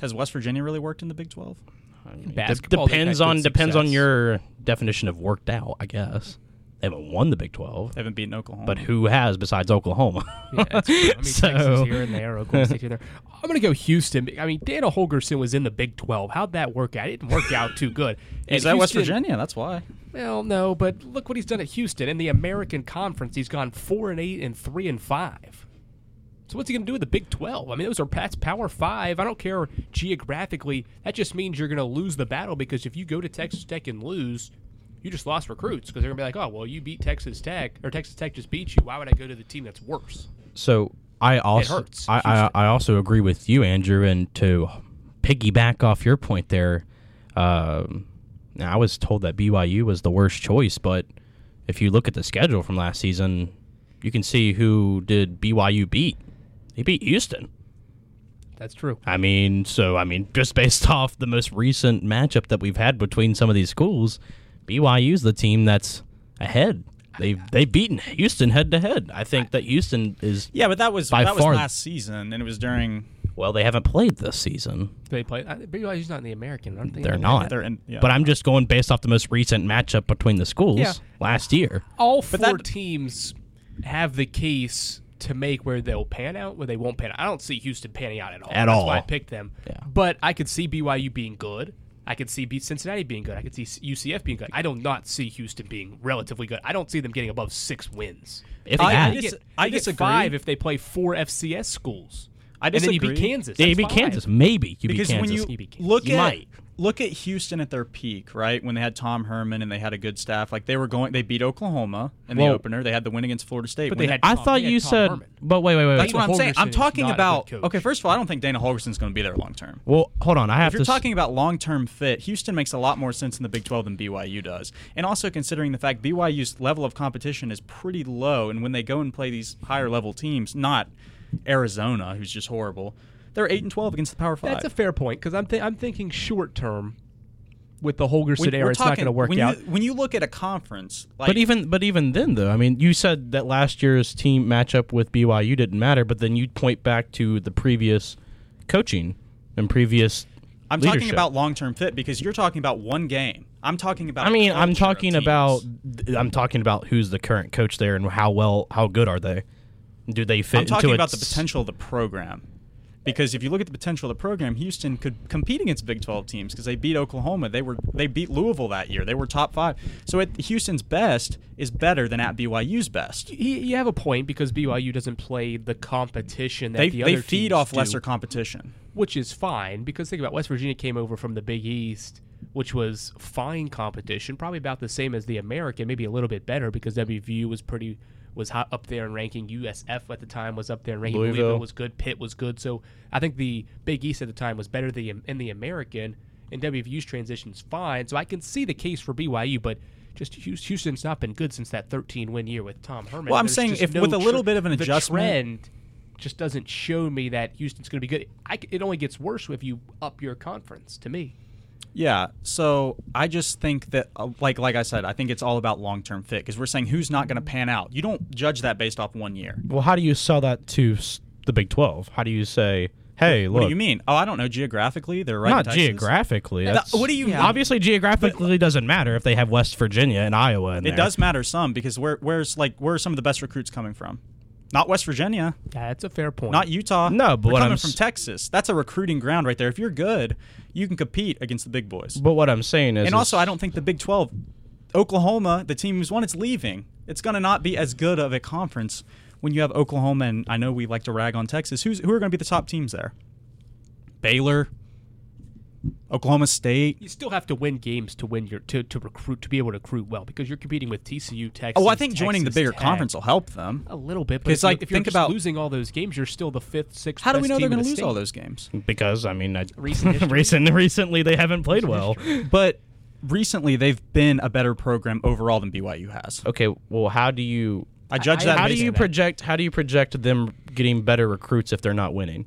Has West Virginia really worked in the Big 12? I mean, Basketball, they've depends on good depends on your definition of worked out. I guess they haven't won the Big Twelve, They haven't beaten Oklahoma. but who has besides Oklahoma? *laughs* Yeah, that's. I mean, *laughs* So- Texas here and there, Oklahoma State here and there. I'm going to go Houston. I mean, Dana Holgorsen was in the Big 12. How'd that work out? It didn't work out too good. *laughs* He's And at West Virginia. That's why. Well, no, but look what he's done at Houston in the American Conference. He's gone four and eight and three and five. So what's he going to do with the Big Twelve? I mean, those are that's Power Five. I don't care geographically. That just means you're going to lose the battle because if you go to Texas Tech and lose, you just lost recruits because they're going to be like, oh, well, you beat Texas Tech or Texas Tech just beat you. Why would I go to the team that's worse? So I also hurts, I, I I also agree with you, Andrew, and to piggyback off your point there. Um, I was told that BYU was the worst choice, but if you look at the schedule from last season, you can see who did BYU beat. They beat Houston. That's true. I mean, so I mean, just based *laughs* off the most recent matchup that we've had between some of these schools, BYU's the team that's ahead. They've they've beaten Houston head to head. I think that Houston is Yeah, but that was by that was far last season, and it was during. well, they haven't played this season. They play. I- BYU's not in the American, aren't they? They're in the not. They're in, yeah. But I'm just going based off the most recent matchup between the schools Yeah. last year. all four that- teams have the case to make where they'll pan out, where they won't pan out. I don't see Houston panning out at all. At That's all. why I picked them. Yeah. But I could see BYU being good. I could see Cincinnati being good. I could see UCF being good. I do not see Houston being relatively good. I don't see them getting above six wins. If I- that- I They dis- get, I they get disagree. five if they play four FCS schools. I And then you beat. Kansas. Yeah, you beat. Kansas. Maybe you beat because Kansas. when you You beat Kansas. look You at might. Look at Houston at their peak, right when they had Tom Herman and they had a good staff, like they were going, they beat Oklahoma in the Well- opener. They had the win against Florida State, But When they had I Tom- thought they had you Tom said, Herman. but wait, wait, wait. That's wait. what I'm saying. Holgorsen I'm is talking not a good about. coach. Okay, first of all, I don't think Dana Holgorsen's going to be there long term. Well, hold on. I have If you're to. s- talking about long term fit, Houston makes a lot more sense in the Big 12 than BYU does. And also considering the fact BYU's level of competition is pretty low, and when they go and play these higher level teams, not Arizona, who's just horrible, they're 8 and 12 against the Power 5. That's a fair point because I'm th- I'm thinking short term with the Holgorsen When- era. we're It's not talking- going to work when out. You, when you look at a conference, like, but even but even then though, I mean, you said that last year's team matchup with BYU didn't matter, but then you point back to the previous coaching and previous. I'm talking about long term fit because you're talking about one game. I'm talking about. I mean, I'm talking about I'm talking about who's the current coach there and how well how good are they? Do they fit I'm talking into about the potential of the program. Because if you look at the potential of the program, Houston could compete against Big 12 teams because they beat Oklahoma. They were they beat Louisville that year. They were top five. So at Houston's best is better than at BYU's best. you, you have a point because BYU doesn't play the competition that They the they other feed teams off do, lesser competition. which is fine because think about West Virginia came over from the Big East, which was fine competition, probably about the same as the American, maybe a little bit better because WVU was pretty was hot up there in ranking. USF at the time was up there in ranking. Louisville. Louisville was good. Pitt was good. So I think the Big East at the time was better than in the American, and WVU's transition's fine. So I can see the case for BYU, but. Just Houston's not been good since that 13 win year with Tom Herman. Well, I'm There's saying if no with a little bit of an adjustment- trend just doesn't show me that Houston's going to be good. I it only gets worse if you up your conference. To me, Yeah. So I just think that, uh, like like I said, I think it's all about long term fit because we're saying who's not going to pan out. You don't judge that based off one year. Well, how do you sell that to the Big 12? How do you say, "Hey, look. What do you mean? Oh, I don't know. Geographically, they're right. in not Texas? geographically. That's, what do you mean? Obviously, geographically doesn't matter if they have West Virginia and Iowa in It there. does matter some because where where's like where are some of the best recruits coming from? Not West Virginia, yeah, that's a fair point. not Utah. No, but They're what coming I'm from s- Texas. That's a recruiting ground right there. If you're good, you can compete against the big boys. But what I'm saying is, and also, I don't think the Big 12, Oklahoma, the team who's won, it's leaving. It's going to not be as good of a conference when you have Oklahoma and I know we like to rag on Texas. Who's who are going to be the top teams there? Baylor, Oklahoma State. you still have to win games to win your to, to recruit to be able to recruit well because you're competing with TCU, Texas. Oh, I think joining the bigger Tech. conference will help them. a little bit. But 'Cause, if, like, if you're think just about- losing all those games, you're still the fifth, sixth. How do we know they're going to the lose state. all those games? because I mean, I, Recent *laughs* recent recently they haven't played well. But recently, they've been a better program overall than BYU has. Okay, well, how do you I judge I- that. how do you project how do you project them getting better recruits if they're not winning?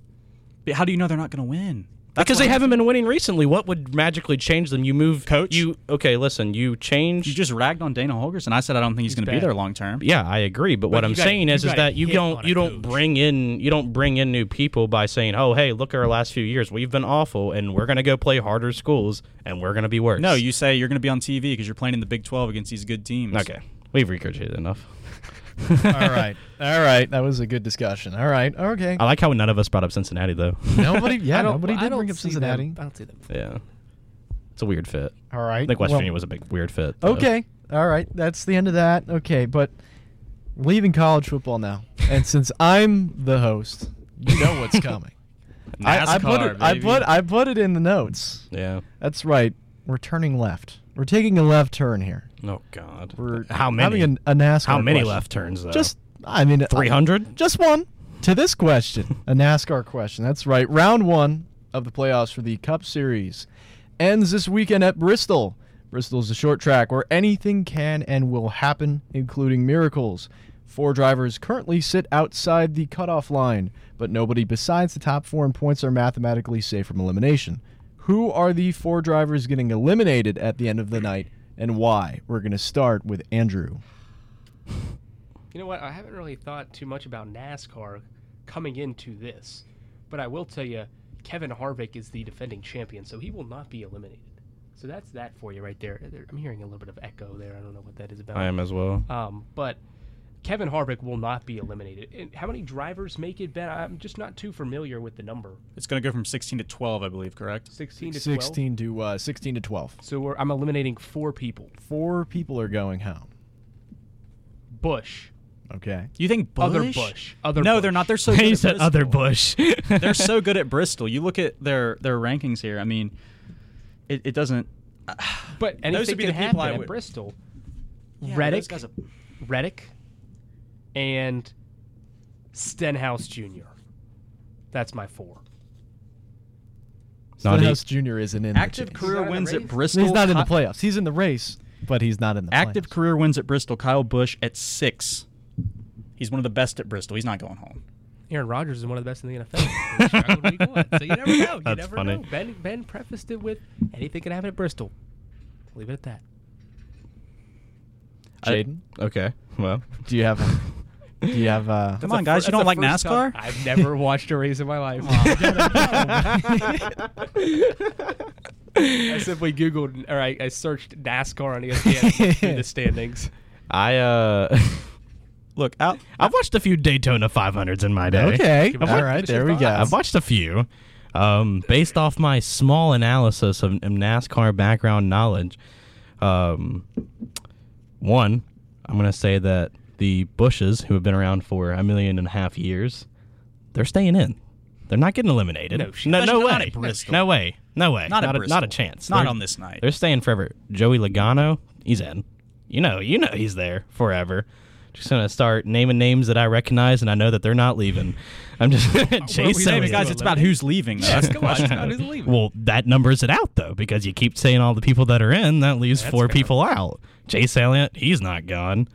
How do you know they're not going to win? That's because they I'm haven't been winning recently. What would magically change them? You move Coach? You okay? Listen, you change. You just ragged on Dana Holgorsen. I said I don't think he's, He's going to be there long term. Yeah, I agree. But, But what I'm gotta- saying is, is that you don't you don't coach. bring in you don't bring in new people by saying, oh hey, look at our last few years. We've been awful, and we're gonna go play harder schools, and we're gonna be worse. No, you say you're going to be on TV because you're playing in the Big 12 against these good teams. Okay, we've regurgitated enough. All right. All right. That was a good discussion. All right. Okay. I like how none of us brought up Cincinnati though. Nobody. Yeah. *laughs* I don't- Nobody did don't bring up Cincinnati. Them. I don't see them. yeah, it's a weird fit. All right. I think West well, Virginia was a big weird fit. though. Okay. All right. That's the end of that. Okay. But leaving college football now, and since *laughs* I'm the host, you know what's *laughs* coming. I, I put NASCAR, it. I put. I put it in the notes. Yeah. That's right. We're turning left. We're taking a left turn here. Oh God. We're how many? having a, a NASCAR. how many question. left turns though? Just. I mean, uh, three hundred. Just one. To this question, *laughs* a NASCAR question. That's right. Round one of the playoffs for the Cup Series ends this weekend at Bristol. Bristol is a short track where anything can and will happen, including miracles. Four drivers currently sit outside the cutoff line, but nobody besides the top four in points are mathematically safe from elimination. Who are the four drivers getting eliminated at the end of the night, and why? We're going to start with Andrew. You know what? I haven't really thought too much about NASCAR coming into this, but I will tell you, Kevin Harvick is the defending champion, so he will not be eliminated. So that's that for you right there. There- I'm hearing a little bit of echo there. I don't know what that is about. I am as well. Um, but Kevin Harvick will not be eliminated. And how many drivers make it, Ben? I'm just not too familiar with the number. It's going to go from 16 to 12, I believe, correct? 16 to 12. 16 to uh, 16 to 12. So we're, I'm eliminating four people. Four people are going home. Busch. Okay. You think Busch? Other Busch. Other no, Busch. they're not. They're so *laughs* good he at said other Bristol. Busch. *laughs* they're so good at Bristol. You look at their their rankings here. I mean, it, it doesn't. But Those would be can the people happen I at would- Bristol. Yeah, Reddick, those guys are- Reddick, and Stenhouse Jr. That's my four. Stenhouse Jr. isn't in Active the chase. career not the wins at? Bristol. He's not in the playoffs. He's in the race, but he's not in the Active playoffs. career wins at Bristol. Kyle Busch at six. He's one of the best at Bristol. He's not going home. Aaron Rodgers is one of the best in the NFL. He week one, so you never know. You That's never funny. know. Ben Ben prefaced it with anything can happen at Bristol. Leave it at that. Jaden, okay. Well, do you have? A, do you have? Uh, Come on, guys. You don't like NASCAR? I've never watched a race in my life. *laughs* *laughs* I simply Googled, or I, I searched NASCAR on ESPN through the standings. I uh, *laughs* Look out. I've watched a few Daytona 500s in my day. okay. Come All on, right. There we go. I've watched a few. Um, based off my small analysis of, of NASCAR background knowledge, um, one, I'm going to say that the Busches, who have been around for a million and a half years, they're staying in. They're not getting eliminated. No no, no not way. No way. No way. Not at a, not a chance. Not They're- on this night. They're staying forever. Joey Logano, he's in. You know, you know he's there forever. Just gonna start naming names that I recognize, and I know that they're not leaving. I'm just Chase Wait, Elliott. guys, it's about who's leaving. though. That's the question. it leave? Well, that numbers it out though, because you keep saying all the people that are in, that leaves That's four fair. people out. Jay Elliott, he's not gone.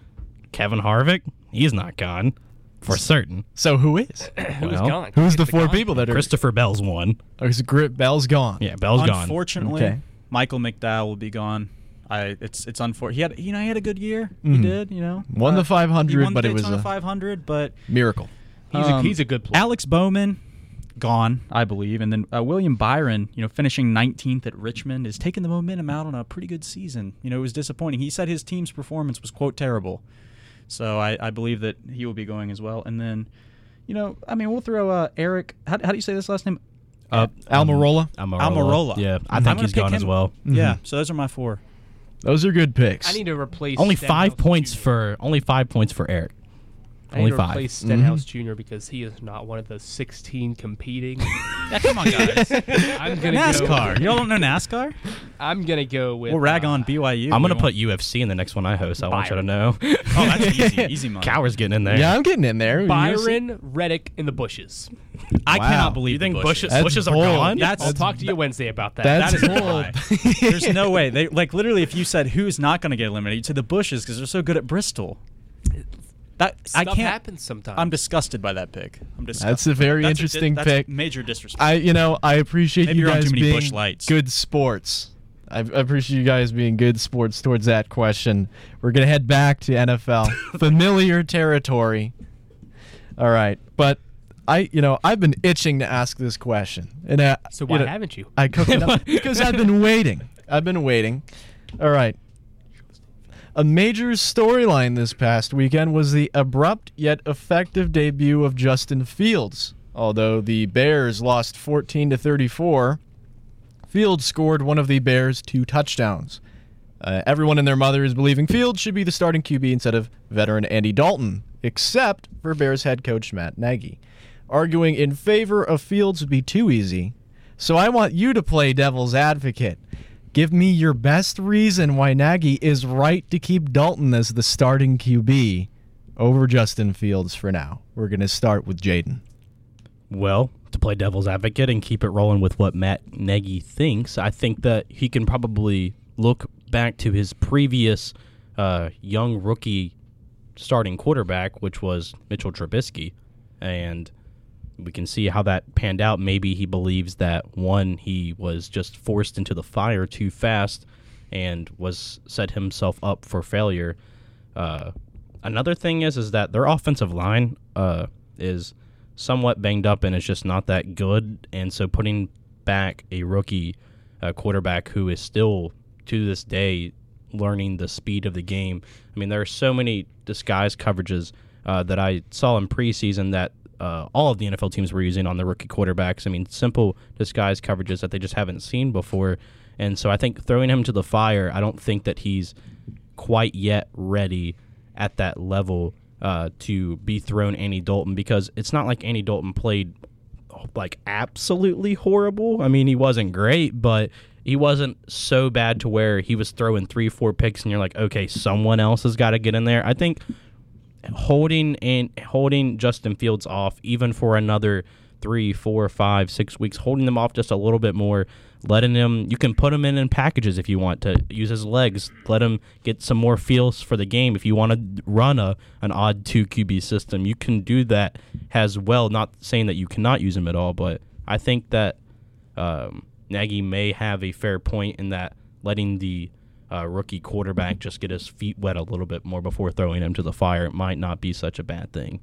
Kevin Harvick, he's not gone for certain. So who is? *clears throat* Who's Well, gone? Who's the It's four gone. people that are? Christopher Bell's one. Oh, is Grit Bell's gone. Yeah, Bell's gone. Unfortunately, Okay. Michael McDowell will be gone. I it's it's unfortunate. He had you know he had a good year. He did. You know Won the Uh, 500, he won but it was Daytona a 500. But miracle. He's, a, um, he's a good player. Alex Bowman gone, I believe, and then uh, William Byron, you know, finishing 19th at Richmond, is taking the momentum out on a pretty good season. You know, it was disappointing. He said his team's performance was quote terrible, so I, I believe that he will be going as well. And then, you know, I mean, we'll throw uh, Eric. How, how do you say this last name? Uh, Almirola. Almirola. Almirola. Yeah, I think gonna he's pick gone as him. well. Yeah, so those are my four. Those are good picks. I need to replace Only Stenhouse five points Jr. for only five points for Eric. I Only need to five. replace Stenhouse Jr. because he is not one of the 16 competing. *laughs* Yeah, come on, guys. *laughs* I'm gonna NASCAR. Go, You all don't know NASCAR? I'm gonna go with. We'll rag uh, on BYU. I'm gonna We put UFC in the next one I host. I want you to know. Oh, that's easy. *laughs* Easy money. Cower's getting in there. Yeah, I'm getting in there. Byron Reddick in the Busches. I Wow. cannot believe You think the Busches, That's Busches are bold. gone? That's I'll talk to you Wednesday about that. That's That is a bold. lie. There's no way. They like literally if you said who's not going to get eliminated, you'd say the Busches because they're so good at Bristol. That I can't. happens sometimes. I'm disgusted by that pick. I'm disgusted. That's a very That's dis- interesting that's pick. Major disrespect. I, you know, I appreciate Maybe you guys too many being Busch Lights. good sports. I I appreciate you guys being good sports towards that question. We're gonna head back to NFL, *laughs* familiar territory. All right, but I, you know, I've been itching to ask this question, and uh, So you why know, haven't you? I cooked it *laughs* up *laughs* because I've been waiting. I've been waiting. All right. A major storyline this past weekend was the abrupt yet effective debut of Justin Fields. Although the Bears lost 14 to 34, Fields scored one of the Bears' two touchdowns. Uh, everyone and their mother is believing Fields should be the starting QB instead of veteran Andy Dalton, except for Bears head coach Matt Nagy. Arguing in favor of Fields would be too easy, so I want you to play devil's advocate. Give me your best reason why Nagy is right to keep Dalton as the starting QB over Justin Fields for now. We're going to start with Jaden. Well, to play devil's advocate and keep it rolling with what Matt Nagy thinks, I think that he can probably look back to his previous uh, young rookie starting quarterback, which was Mitchell Trubisky, and we can see how that panned out. Maybe he believes that one, he was just forced into the fire too fast and was set himself up for failure. Uh, another thing is is that their offensive line uh, is somewhat banged up and is just not that good, and so putting back a rookie uh, quarterback who is still to this day learning the speed of the game. I mean, there are so many disguise coverages uh, that I saw in preseason that uh, all of the NFL teams were using on the rookie quarterbacks. I mean, simple disguise coverages that they just haven't seen before. And so I think throwing him to the fire, I don't think that he's quite yet ready at that level uh, to be thrown Andy Dalton because it's not like Andy Dalton played like absolutely horrible. I mean, he wasn't great, but he wasn't so bad to where he was throwing three, four picks, and you're like, okay, someone else has got to get in there. I think holding and holding Justin Fields off even for another three, four, five, six weeks, holding them off just a little bit more, letting him. You can put him in in packages if you want to use his legs. Let him get some more feels for the game. If you want to run a an odd two QB system, you can do that as well. Not saying that you cannot use him at all, but I think that um, Nagy may have a fair point in that letting the uh, rookie quarterback just get his feet wet a little bit more before throwing him to the fire. It might not be such a bad thing.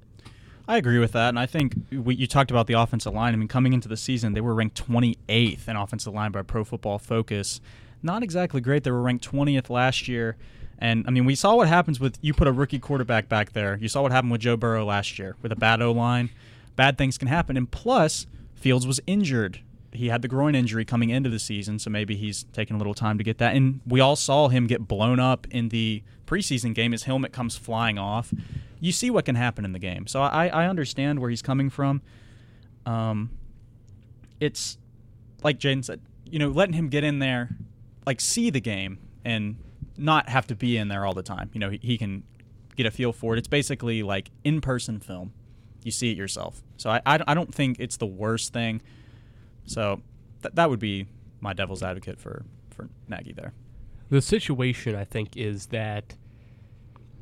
I agree with that, and I think we, you talked about the offensive line. I mean, coming into the season, they were ranked 28th in offensive line by Pro Football Focus. Not exactly great. They were ranked 20th last year, and I mean, we saw what happens with you put a rookie quarterback back there. You saw what happened with Joe Burrow last year with a bad O line. Bad things can happen, and plus, Fields was injured. He had the groin injury coming into the season, so maybe he's taking a little time to get that. And we all saw him get blown up in the preseason game. His helmet comes flying off. You see what can happen in the game. So I, I understand where he's coming from. Um, it's like Jaden said, you know, letting him get in there, like see the game and not have to be in there all the time. You know, he, he can get a feel for it. It's basically like in person film. You see it yourself. So I, I, I don't think it's the worst thing. So th- that would be my devil's advocate for, for Nagy there. The situation, I think, is that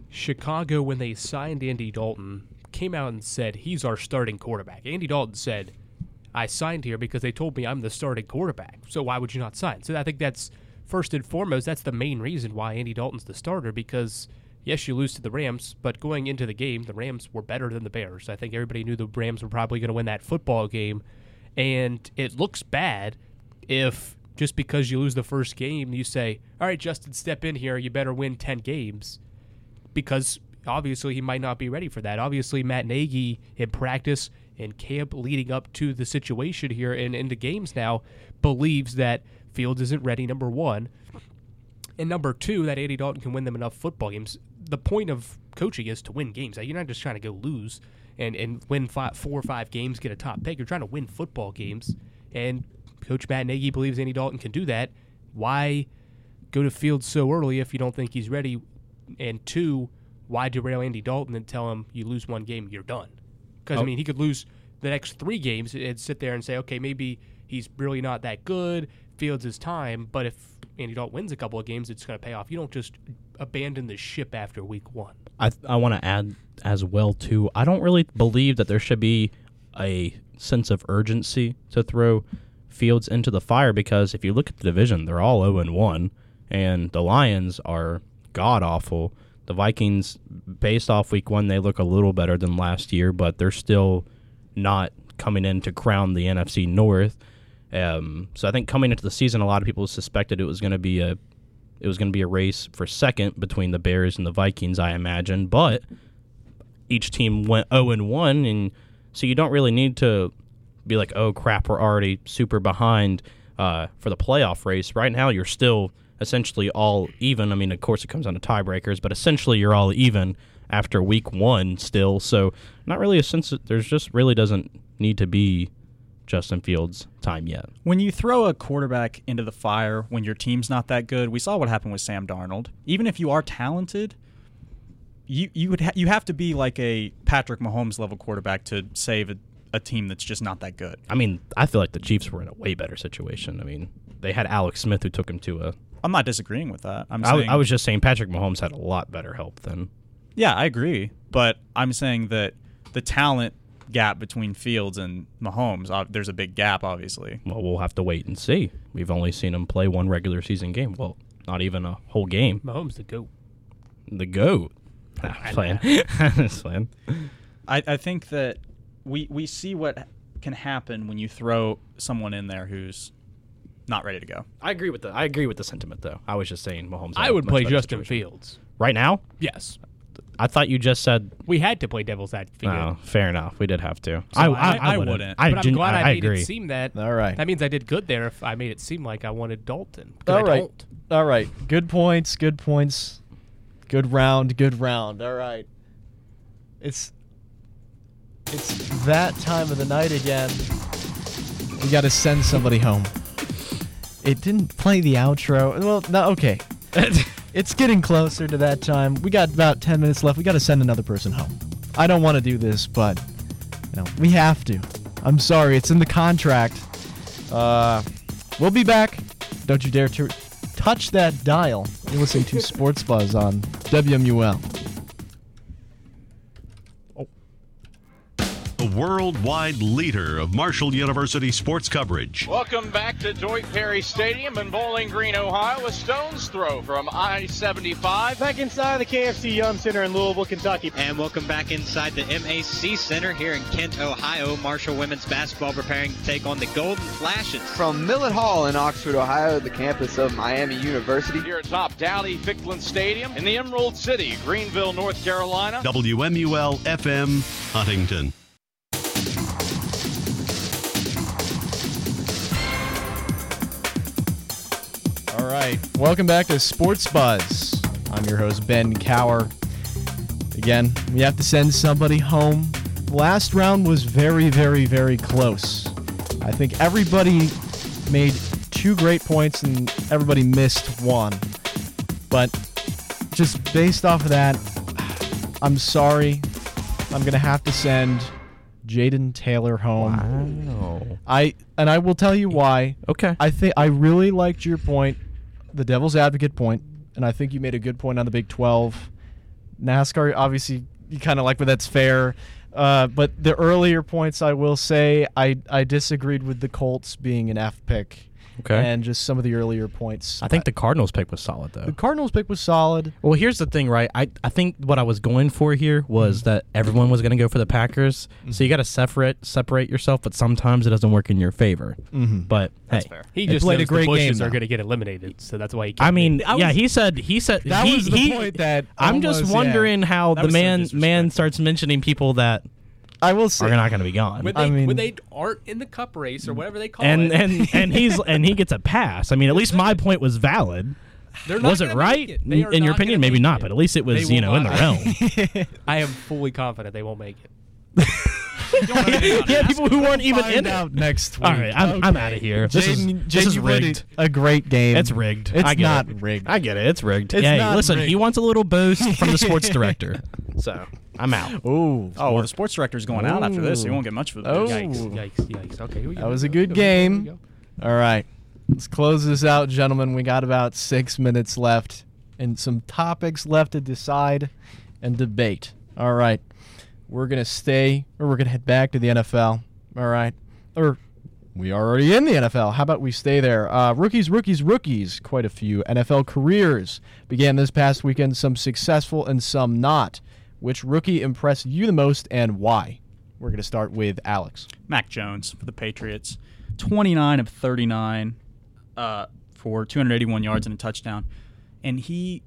Chicago, when they signed Andy Dalton, came out and said he's our starting quarterback. Andy Dalton said, I signed here because they told me I'm the starting quarterback. So why would you not sign? So I think that's first and foremost, that's the main reason why Andy Dalton's the starter because yes, you lose to the Rams, but going into the game, the Rams were better than the Bears. I think everybody knew the Rams were probably going to win that football game. And it looks bad if just because you lose the first game, you say, all right, Justin, step in here. You better win 10 games because obviously he might not be ready for that. Obviously, Matt Nagy in practice and camp leading up to the situation here and into games now believes that Fields isn't ready, number one. And number two, that Andy Dalton can win them enough football games. The point of coaching is to win games. You're not just trying to go lose and, and win five, four or five games, get a top pick. You're trying to win football games. And Coach Matt Nagy believes Andy Dalton can do that. Why go to Fields so early if you don't think he's ready? And two, why derail Andy Dalton and tell him you lose one game, you're done? Because, Oh. I mean, he could lose the next three games and sit there and say, okay, maybe he's really not that good. Fields his time. But if Andy Dalton wins a couple of games, it's going to pay off. You don't just abandon the ship after week one. I I want to add as well too. I don't really believe that there should be a sense of urgency to throw Fields into the fire because if you look at the division, they're all 0 and 1 and the Lions are god awful. The Vikings based off week 1, they look a little better than last year, but they're still not coming in to crown the NFC North. Um, so I think coming into the season, a lot of people suspected it was going to be a it was going to be a race for second between the Bears and the Vikings, I imagine. But each team went 0 and 1, and so you don't really need to be like, oh crap, we're already super behind uh, for the playoff race. Right now, you're still essentially all even. I mean, of course, it comes down to tiebreakers, but essentially, you're all even after week one still. So, not really a sense. that There's just really doesn't need to be Justin Fields' time yet. When you throw a quarterback into the fire when your team's not that good, we saw what happened with Sam Darnold. Even if you are talented, you you would ha- you have to be like a Patrick Mahomes level quarterback to save a, a team that's just not that good. I mean, I feel like the Chiefs were in a way better situation. I mean, they had Alex Smith who took him to a. I'm not disagreeing with that. I'm I, saying I was just saying Patrick Mahomes had a lot better help than. Yeah, I agree, but I'm saying that the talent gap between Fields and Mahomes, uh, there's a big gap, obviously. Well, we'll have to wait and see. We've only seen him play one regular season game. Well, not even a whole game. Mahomes the goat. The goat. Nah, I'm playing. *laughs* Just playing. I, I think that we we see what can happen when you throw someone in there who's not ready to go. I agree with the I agree with the sentiment though. I was just saying Mahomes. I would play better Justin situation. Fields. right now. Yes. I thought you just said. We had to play devil's advocate. Oh, fair enough. We did have to. So I, I- I, I wouldn't. wouldn't. I, but I'm didn't- glad I, I, made agree. it seem that. All right. That means I did good there if I made it seem like I wanted Dalton. 'cause All I right. don't. All right. Good points. Good points. Good round. Good round. All right. It's it's that time of the night again. We got to send somebody home. It didn't play the outro. Well, no, okay. *laughs* it's getting closer to that time. We got about 10 minutes left. We got to send another person home. I don't want to do this, but you know, we have to. I'm sorry. It's in the contract. Uh, we'll be back. Don't you dare to touch that dial. You're listening to Sports Buzz on WMUL. Worldwide leader of Marshall University sports coverage. Welcome back to Doyt Perry Stadium in Bowling Green, Ohio. A stone's throw from I-75. Back inside the KFC Yum Center in Louisville, Kentucky. And welcome back inside the MAC Center here in Kent, Ohio. Marshall women's basketball preparing to take on the Golden Flashes. From Millet Hall in Oxford, Ohio, the campus of Miami University. Here atop Dowdy Ficklen Stadium in the Emerald City, Greenville, North Carolina. WMUL FM Huntington. Right. Welcome back to Sports Buzz. I'm your host, Ben Cower. Again, we have to send somebody home. Last round was very, very, very close. I think everybody made two great points and everybody missed one. But just based off of that, I'm sorry. I'm going to have to send Jaden Taylor home. Wow. I and I will tell you why. Okay. I think I really liked your point, the devil's advocate point, and I think you made a good point on the Big 12. NASCAR, obviously, you kind of like, but that's fair. Uh, but the earlier points, I will say, I I disagreed with the Colts being an F pick. Okay. And just some of the earlier points. I think the Cardinals pick was solid though. the Cardinals pick was solid. Well, here's the thing, right? I, I think what I was going for here was Mm-hmm. that everyone was going to go for the Packers. So you got to separate separate yourself, but sometimes it doesn't work in your favor. Mhm. But That's hey, fair. He just played a great the Busches game, are going to get eliminated, so that's why he. I kept mean, it. yeah, he said he said That he, was the he- point that I'm just almost- yeah. wondering how the was so man man starts mentioning people that I will say are not going to be gone. when I mean- when they aren't in the Cup race or whatever they call and it, and *laughs* and he's and he gets a pass. I mean, at least my point was valid. They're not Was it right? it. In your opinion, maybe not, it. but at least it was, you will know, in the realm. *laughs* I am fully confident they won't make it. *laughs* *laughs* yeah, people who weren't even Find in out it. next week. All right, I'm, I'm out of here. This is Jaden- this Jaden, is you played rigged. A great game. It's rigged. It's I get not it. rigged. I get it. It's rigged. It's hey, not listen, rigged. he wants a little boost from the sports *laughs* director. So I'm out. Ooh. Oh, well, the sports director's going out after this. He won't get much for the Oh. Yikes! Yikes! Yikes! Okay, here we go. That was a good go, here we game. All right. Let's close this out, gentlemen. We got about six minutes left and some topics left to decide and debate. All right. We're going to stay, or we're going to head back to the NFL. All right. Or we are already in the NFL. How about we stay there? Uh, rookies, rookies, rookies. Quite a few NFL careers began this past weekend, some successful and some not. Which rookie impressed you the most and why? We're going to start with Alex. Mac Jones for the Patriots. 29 of 39 uh, for 281 yards and a touchdown. And he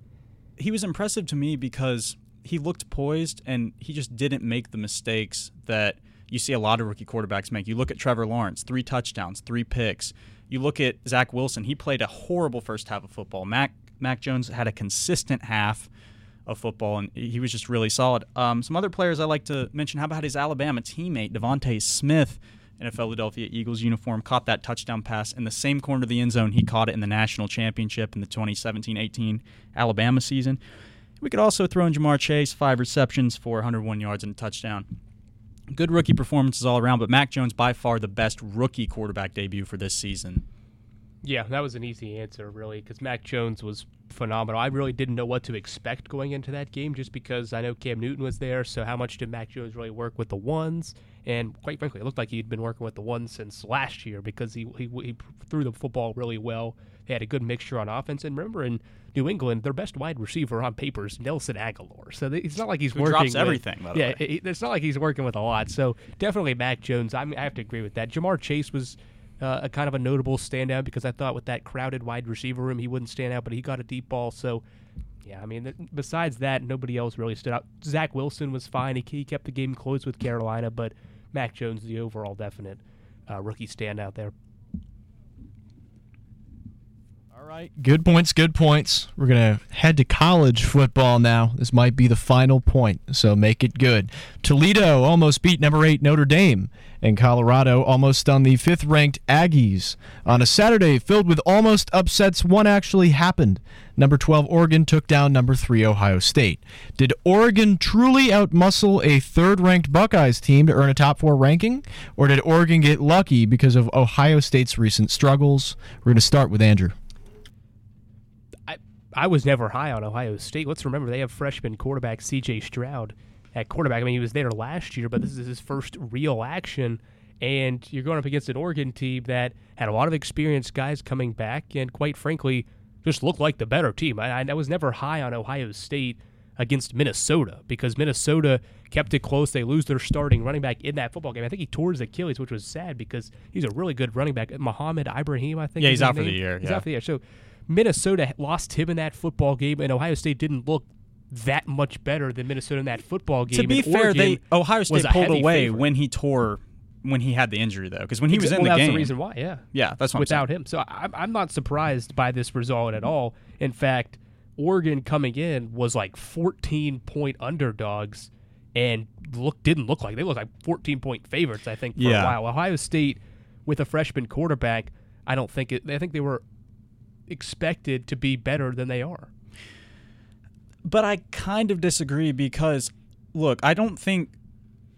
he was impressive to me because he looked poised and he just didn't make the mistakes that you see a lot of rookie quarterbacks make. You look at Trevor Lawrence, three touchdowns, three picks. You look at Zach Wilson, he played a horrible first half of football. Mac Mac Jones had a consistent half of football, and he was just really solid. Um, some other players I like to mention. How about his Alabama teammate DeVonta Smith? In a Philadelphia Eagles uniform, caught that touchdown pass in the same corner of the end zone he caught it in the national championship in the 2017-18 Alabama season. We could also throw in Ja'Marr Chase, five receptions for 101 yards and a touchdown. Good rookie performances all around, but Mac Jones by far the best rookie quarterback debut for this season. Yeah, that was an easy answer, really, because Mac Jones was phenomenal. I really didn't know what to expect going into that game just because I know Cam Newton was there. So, how much did Mac Jones really work with the ones? And quite frankly, it looked like he'd been working with the ones since last year because he, he, he threw the football really well. They had a good mixture on offense. And remember, in New England, their best wide receiver on paper is Nelson Agholor. So it's not like he's Who working drops with, everything, yeah, it- it's not like he's working with a lot. So definitely Mac Jones. I, mean, I have to agree with that. Ja'Marr Chase was uh, a kind of a notable standout because I thought with that crowded wide receiver room he wouldn't stand out, but he got a deep ball. So yeah, I mean, th- besides that, nobody else really stood out. Zach Wilson was fine. He, he kept the game close with Carolina, but Mac Jones, the overall definite uh, rookie standout there. All right. Good points, good points. We're going to head to college football now. This might be the final point, so make it good. Toledo almost beat number 8 Notre Dame, and Colorado almost stunned the 5th ranked Aggies. On a Saturday filled with almost upsets, one actually happened. Number 12 Oregon took down number 3 Ohio State. Did Oregon truly outmuscle a third ranked Buckeyes team to earn a top 4 ranking, or did Oregon get lucky because of Ohio State's recent struggles? We're going to start with Andrew. I was never high on Ohio State. Let's remember they have freshman quarterback C.J. Stroud at quarterback. I mean, he was there last year, but this is his first real action. And you're going up against an Oregon team that had a lot of experienced guys coming back, and quite frankly, just looked like the better team. I, I was never high on Ohio State against Minnesota because Minnesota kept it close. They lose their starting running back in that football game. I think he tore his Achilles, which was sad because he's a really good running back. Mohamed Ibrahim, I think. Yeah, he's out for the year, He's yeah. out for the year. So Minnesota lost him in that football game, and Ohio State didn't look that much better than Minnesota in that football game. To be and fair, Oregon they Ohio State pulled away favorite. when he tore when he had the injury though, because when he was Exa- in well, the that's game, the reason why. Yeah, yeah, that's what I'm without him. So I'm, I'm not surprised by this result at all. In fact, Oregon coming in was like 14 point underdogs and look didn't look like they looked like 14 point favorites. I think for Yeah. a while. Ohio State with a freshman quarterback, I don't think it. I think they were expected to be better than they are. But I kind of disagree because, look, I don't think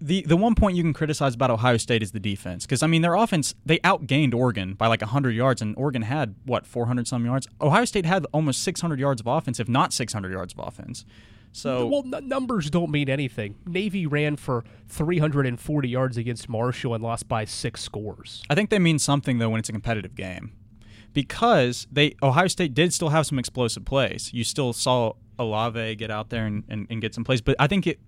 the the one point you can criticize about Ohio State is the defense because I mean their offense they outgained Oregon by like hundred yards and Oregon had what four hundred some yards. Ohio State had almost six hundred yards of offense, if not six hundred yards of offense. So well, n- numbers don't mean anything. Navy ran for 340 yards against Marshall and lost by six scores. I think they mean something though when it's a competitive game, because they Ohio State did still have some explosive plays. You still saw Olave get out there and, and, and get some plays, but I think it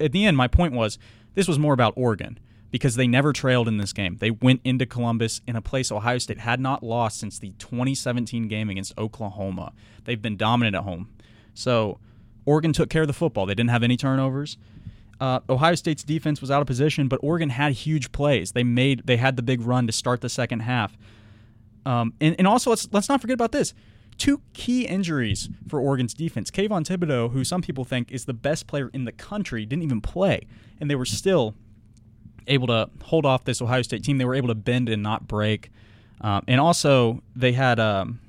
at the end my point was this was more about Oregon because they never trailed in this game. They went into Columbus in a place Ohio State had not lost since the 2017 game against Oklahoma. They've been dominant at home, so Oregon took care of the football. They didn't have any turnovers. Uh, Ohio State's defense was out of position, but Oregon had huge plays. They made they had the big run to start the second half. Um, and, and also let's let's not forget about this. Two key injuries for Oregon's defense. Kayvon Thibodeaux, who some people think is the best player in the country, didn't even play, and they were still able to hold off this Ohio State team. They were able to bend and not break. Um, and also they had um,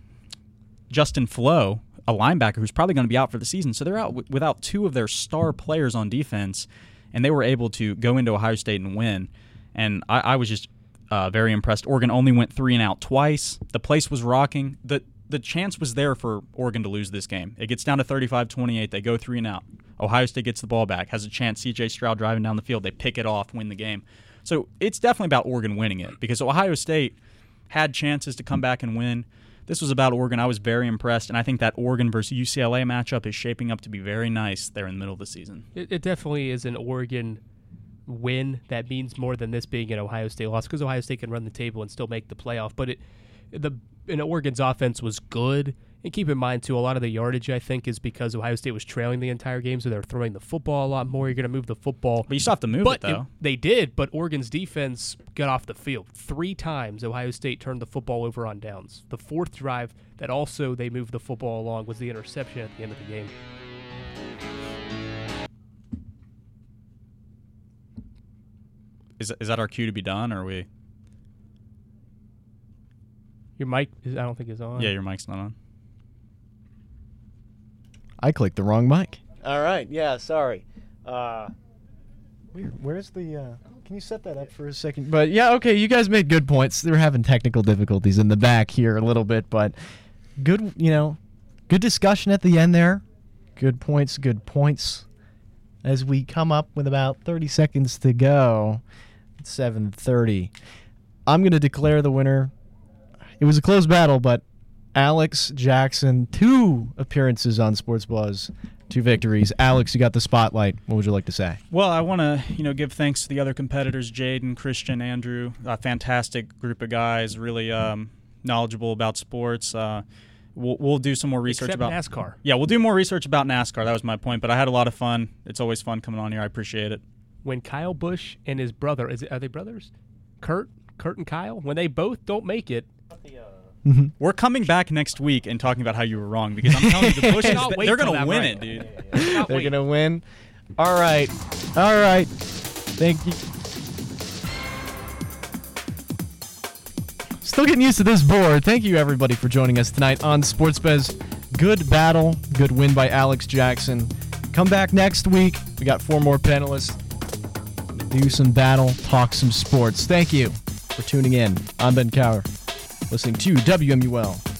Justin Flowe, a linebacker who's probably going to be out for the season. So they're out w- without two of their star players on defense, and they were able to go into Ohio State and win. And I, I was just uh, very impressed. Oregon only went three and out twice. The place was rocking. the the chance was there for Oregon to lose this game. It gets down to 35-28. They go three and out. Ohio State gets the ball back, has a chance. C.J. Stroud driving down the field. They pick it off, win the game. So it's definitely about Oregon winning it because Ohio State had chances to come back and win. This was about Oregon. I was very impressed, and I think that Oregon versus UCLA matchup is shaping up to be very nice there in the middle of the season. It, it definitely is an Oregon win that means more than this being an Ohio State loss because Ohio State can run the table and still make the playoff. But it, the and Oregon's offense was good. And keep in mind too, a lot of the yardage I think is because Ohio State was trailing the entire game, so they're throwing the football a lot more. You're going to move the football, but you still have to move but it though. they did, but Oregon's defense got off the field three times. Ohio State turned the football over on downs. The fourth drive that also they moved the football along was the interception at the end of the game. Is is that our cue to be done, or are we? Your mic, is, I don't think is on. Yeah, your mic's not on. I clicked the wrong mic. All right. Yeah. Sorry. Uh, Weird. Where's the? Uh, can you set that up for a second? But yeah, okay. You guys made good points. They're having technical difficulties in the back here a little bit, but good. You know, good discussion at the end there. Good points. Good points. As we come up with about 30 seconds to go, it's 7:30. I'm going to declare the winner. It was a close battle, but Alex Jackson, two appearances on Sports Buzz, two victories. Alex, you got the spotlight. What would you like to say? Well, I want to you know give thanks to the other competitors, Jaden, Christian, Andrew, a fantastic group of guys, really um, knowledgeable about sports. Uh, we'll, we'll do some more research Except about NASCAR. Yeah, we'll do more research about NASCAR. That was my point. But I had a lot of fun. It's always fun coming on here. I appreciate it. When Kyle Busch and his brother, is it, are they brothers? Kurt, Kurt and Kyle, when they both don't make it, mm-hmm. We're coming back next week and talking about how you were wrong because I'm telling you, the *laughs* Busches, they're going to win right. it, dude. They're going to win. All right. All right. Thank you. Still getting used to this board. Thank you, everybody, for joining us tonight on Sports Buzz. Good battle. Good win by Alex Jackson. Come back next week. We got four more panelists. Do some battle, talk some sports. Thank you for tuning in. I'm Ben Cower, listening to WMUL